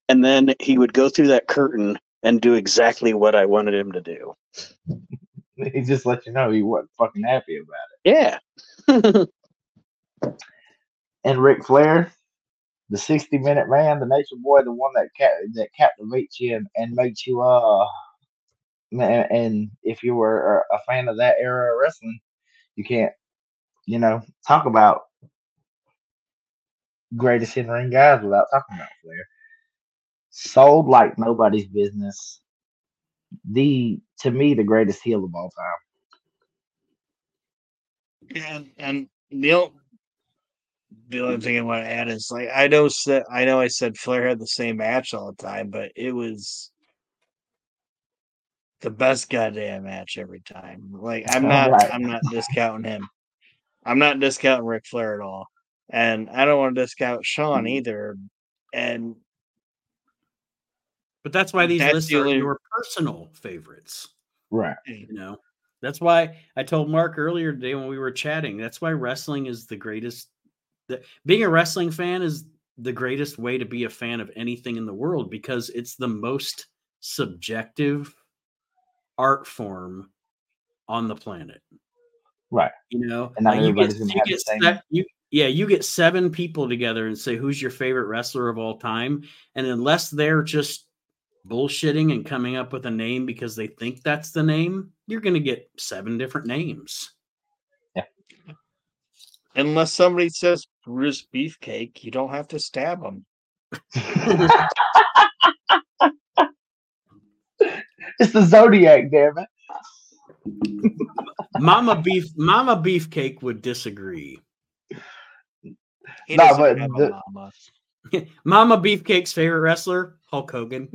And then he would go through that curtain and do exactly what I wanted him to do. *laughs* he just let you know he wasn't fucking happy about it. Yeah. *laughs* and Ric Flair the 60 minute man the nature boy the one that ca- that captivates you and, and makes you uh man, and if you were a fan of that era of wrestling, you can't, you know, talk about greatest in ring guys without talking about Flair. Sold like nobody's business. The to me the greatest heel of all time. And and only, the only thing I want to add is like I know I know I said Flair had the same match all the time, but it was the best goddamn match every time. Like I'm not Right. I'm not discounting him. I'm not discounting Ric Flair at all. And I don't want to discount Shawn mm-hmm. either. And But that's why these That's lists the are your personal favorites. Right. You know, that's why I told Mark earlier today when we were chatting. That's why wrestling is the greatest. The, being a wrestling fan is the greatest way to be a fan of anything in the world because it's the most subjective art form on the planet. Right. You know, And like you get, you get se- you, yeah, you get seven people together and say who's your favorite wrestler of all time, and unless they're just bullshitting and coming up with a name because they think that's the name, you're going to get seven different names. Unless somebody says Bruce Beefcake, you don't have to stab him. *laughs* It's the Zodiac, damn it. *laughs* Mama Beef Mama Beefcake would disagree. He No, doesn't but the- mama. *laughs* Mama Beefcake's favorite wrestler, Hulk Hogan.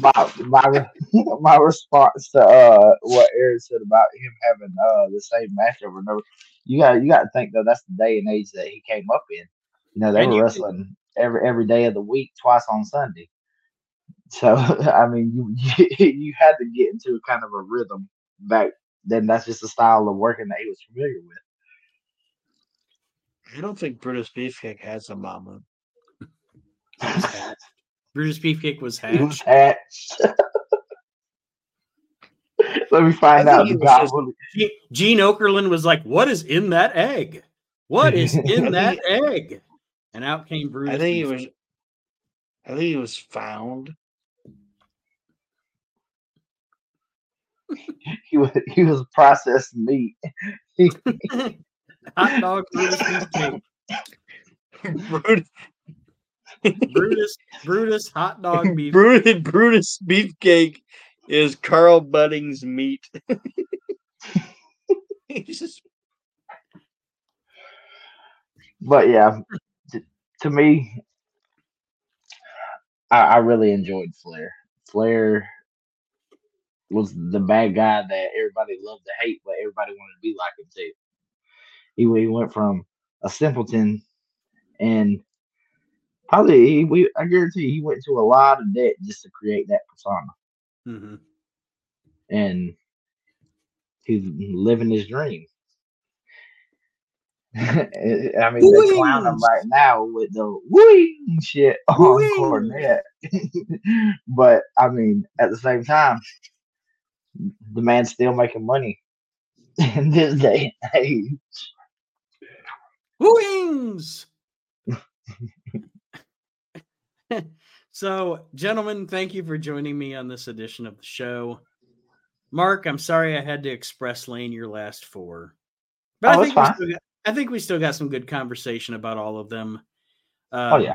my, my my response to uh what Aaron said about him having uh the same match over and over. You got you got to think though that's the day and age that he came up in. You know they And were you- wrestling every every day of the week, twice on Sunday. So *laughs* I mean, you you, *laughs* you had to get into a kind of a rhythm back then. That's just the style of working that he was familiar with. I don't think Brutus Beefcake has a mama. *laughs* Brutus Beefcake was He was hatched. Hatched. *laughs* Let me find I out. the just- Gene Okerlund was like, "What is in that egg? What is in *laughs* that egg?" And out came Brutus. I think he was. I think he was found. *laughs* he was he was processed meat. hot dog Brutus Beefcake. Brutus, Brutus Brutus hot dog beef. Brutus, Brutus Beefcake is Carl Buddig's meat. *laughs* *laughs* He's just But yeah, t- to me, I, I really enjoyed Flair. Flair was the bad guy that everybody loved to hate, but everybody wanted to be like him too. He, he went from a simpleton and probably he, we I guarantee you, he went to a lot of debt just to create that persona. Mhm. and he's living his dream. *laughs* I mean, they clown him right now with the wing shit *laughs* on! Cornette. *laughs* but I mean, at the same time, the man's still making money in this day and age. Wings. So, gentlemen, thank you for joining me on this edition of the show. Mark, I'm sorry I had to express lane your last four, but Oh, I think we fine. still got, I think we still got some good conversation about all of them. Oh Um, yeah,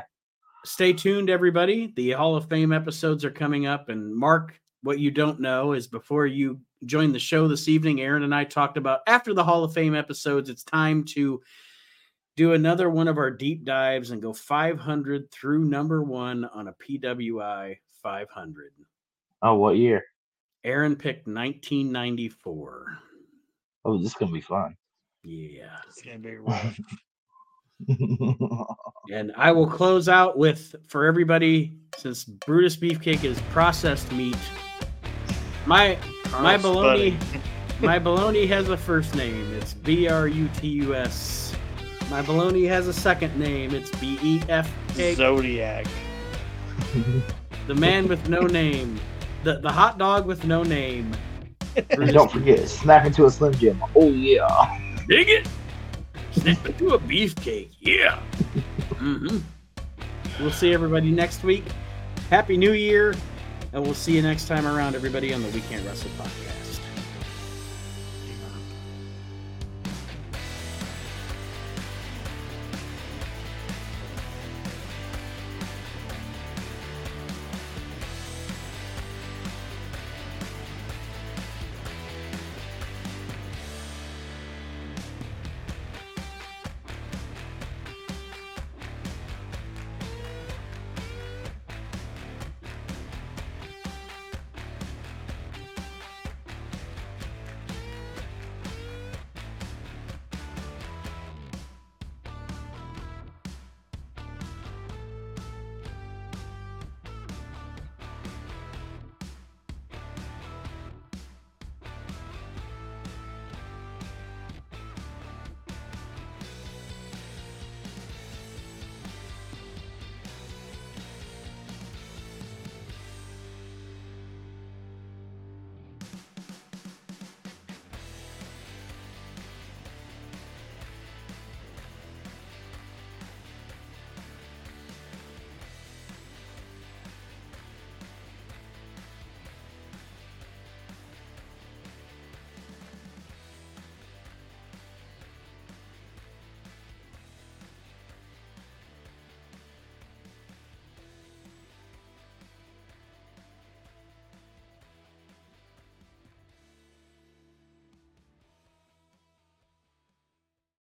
stay tuned, everybody. The Hall of Fame episodes are coming up. And Mark, what you don't know is before you joined the show this evening, Aaron and I talked about after the Hall of Fame episodes, it's time to do another one of our deep dives and go 500 through number one on a PWI 500. oh what year? Aaron picked 1994. Oh, this is gonna be fun. Yeah. it's gonna be rough. *laughs* And I will close out with for everybody, since Brutus Beefcake is processed meat. My oh, my Carl baloney, my *laughs* baloney has a first name. It's B R U T U S. My baloney has a second name. It's B E F K. Zodiac. *laughs* The man with no name. The the hot dog with no name. and don't forget, snap into a Slim Jim. Oh yeah. Dig it. Snap into a beefcake. Yeah. hmm We'll see everybody next week. Happy New Year. And we'll see you next time around, everybody, on the Weekend Can't Wrestle podcast.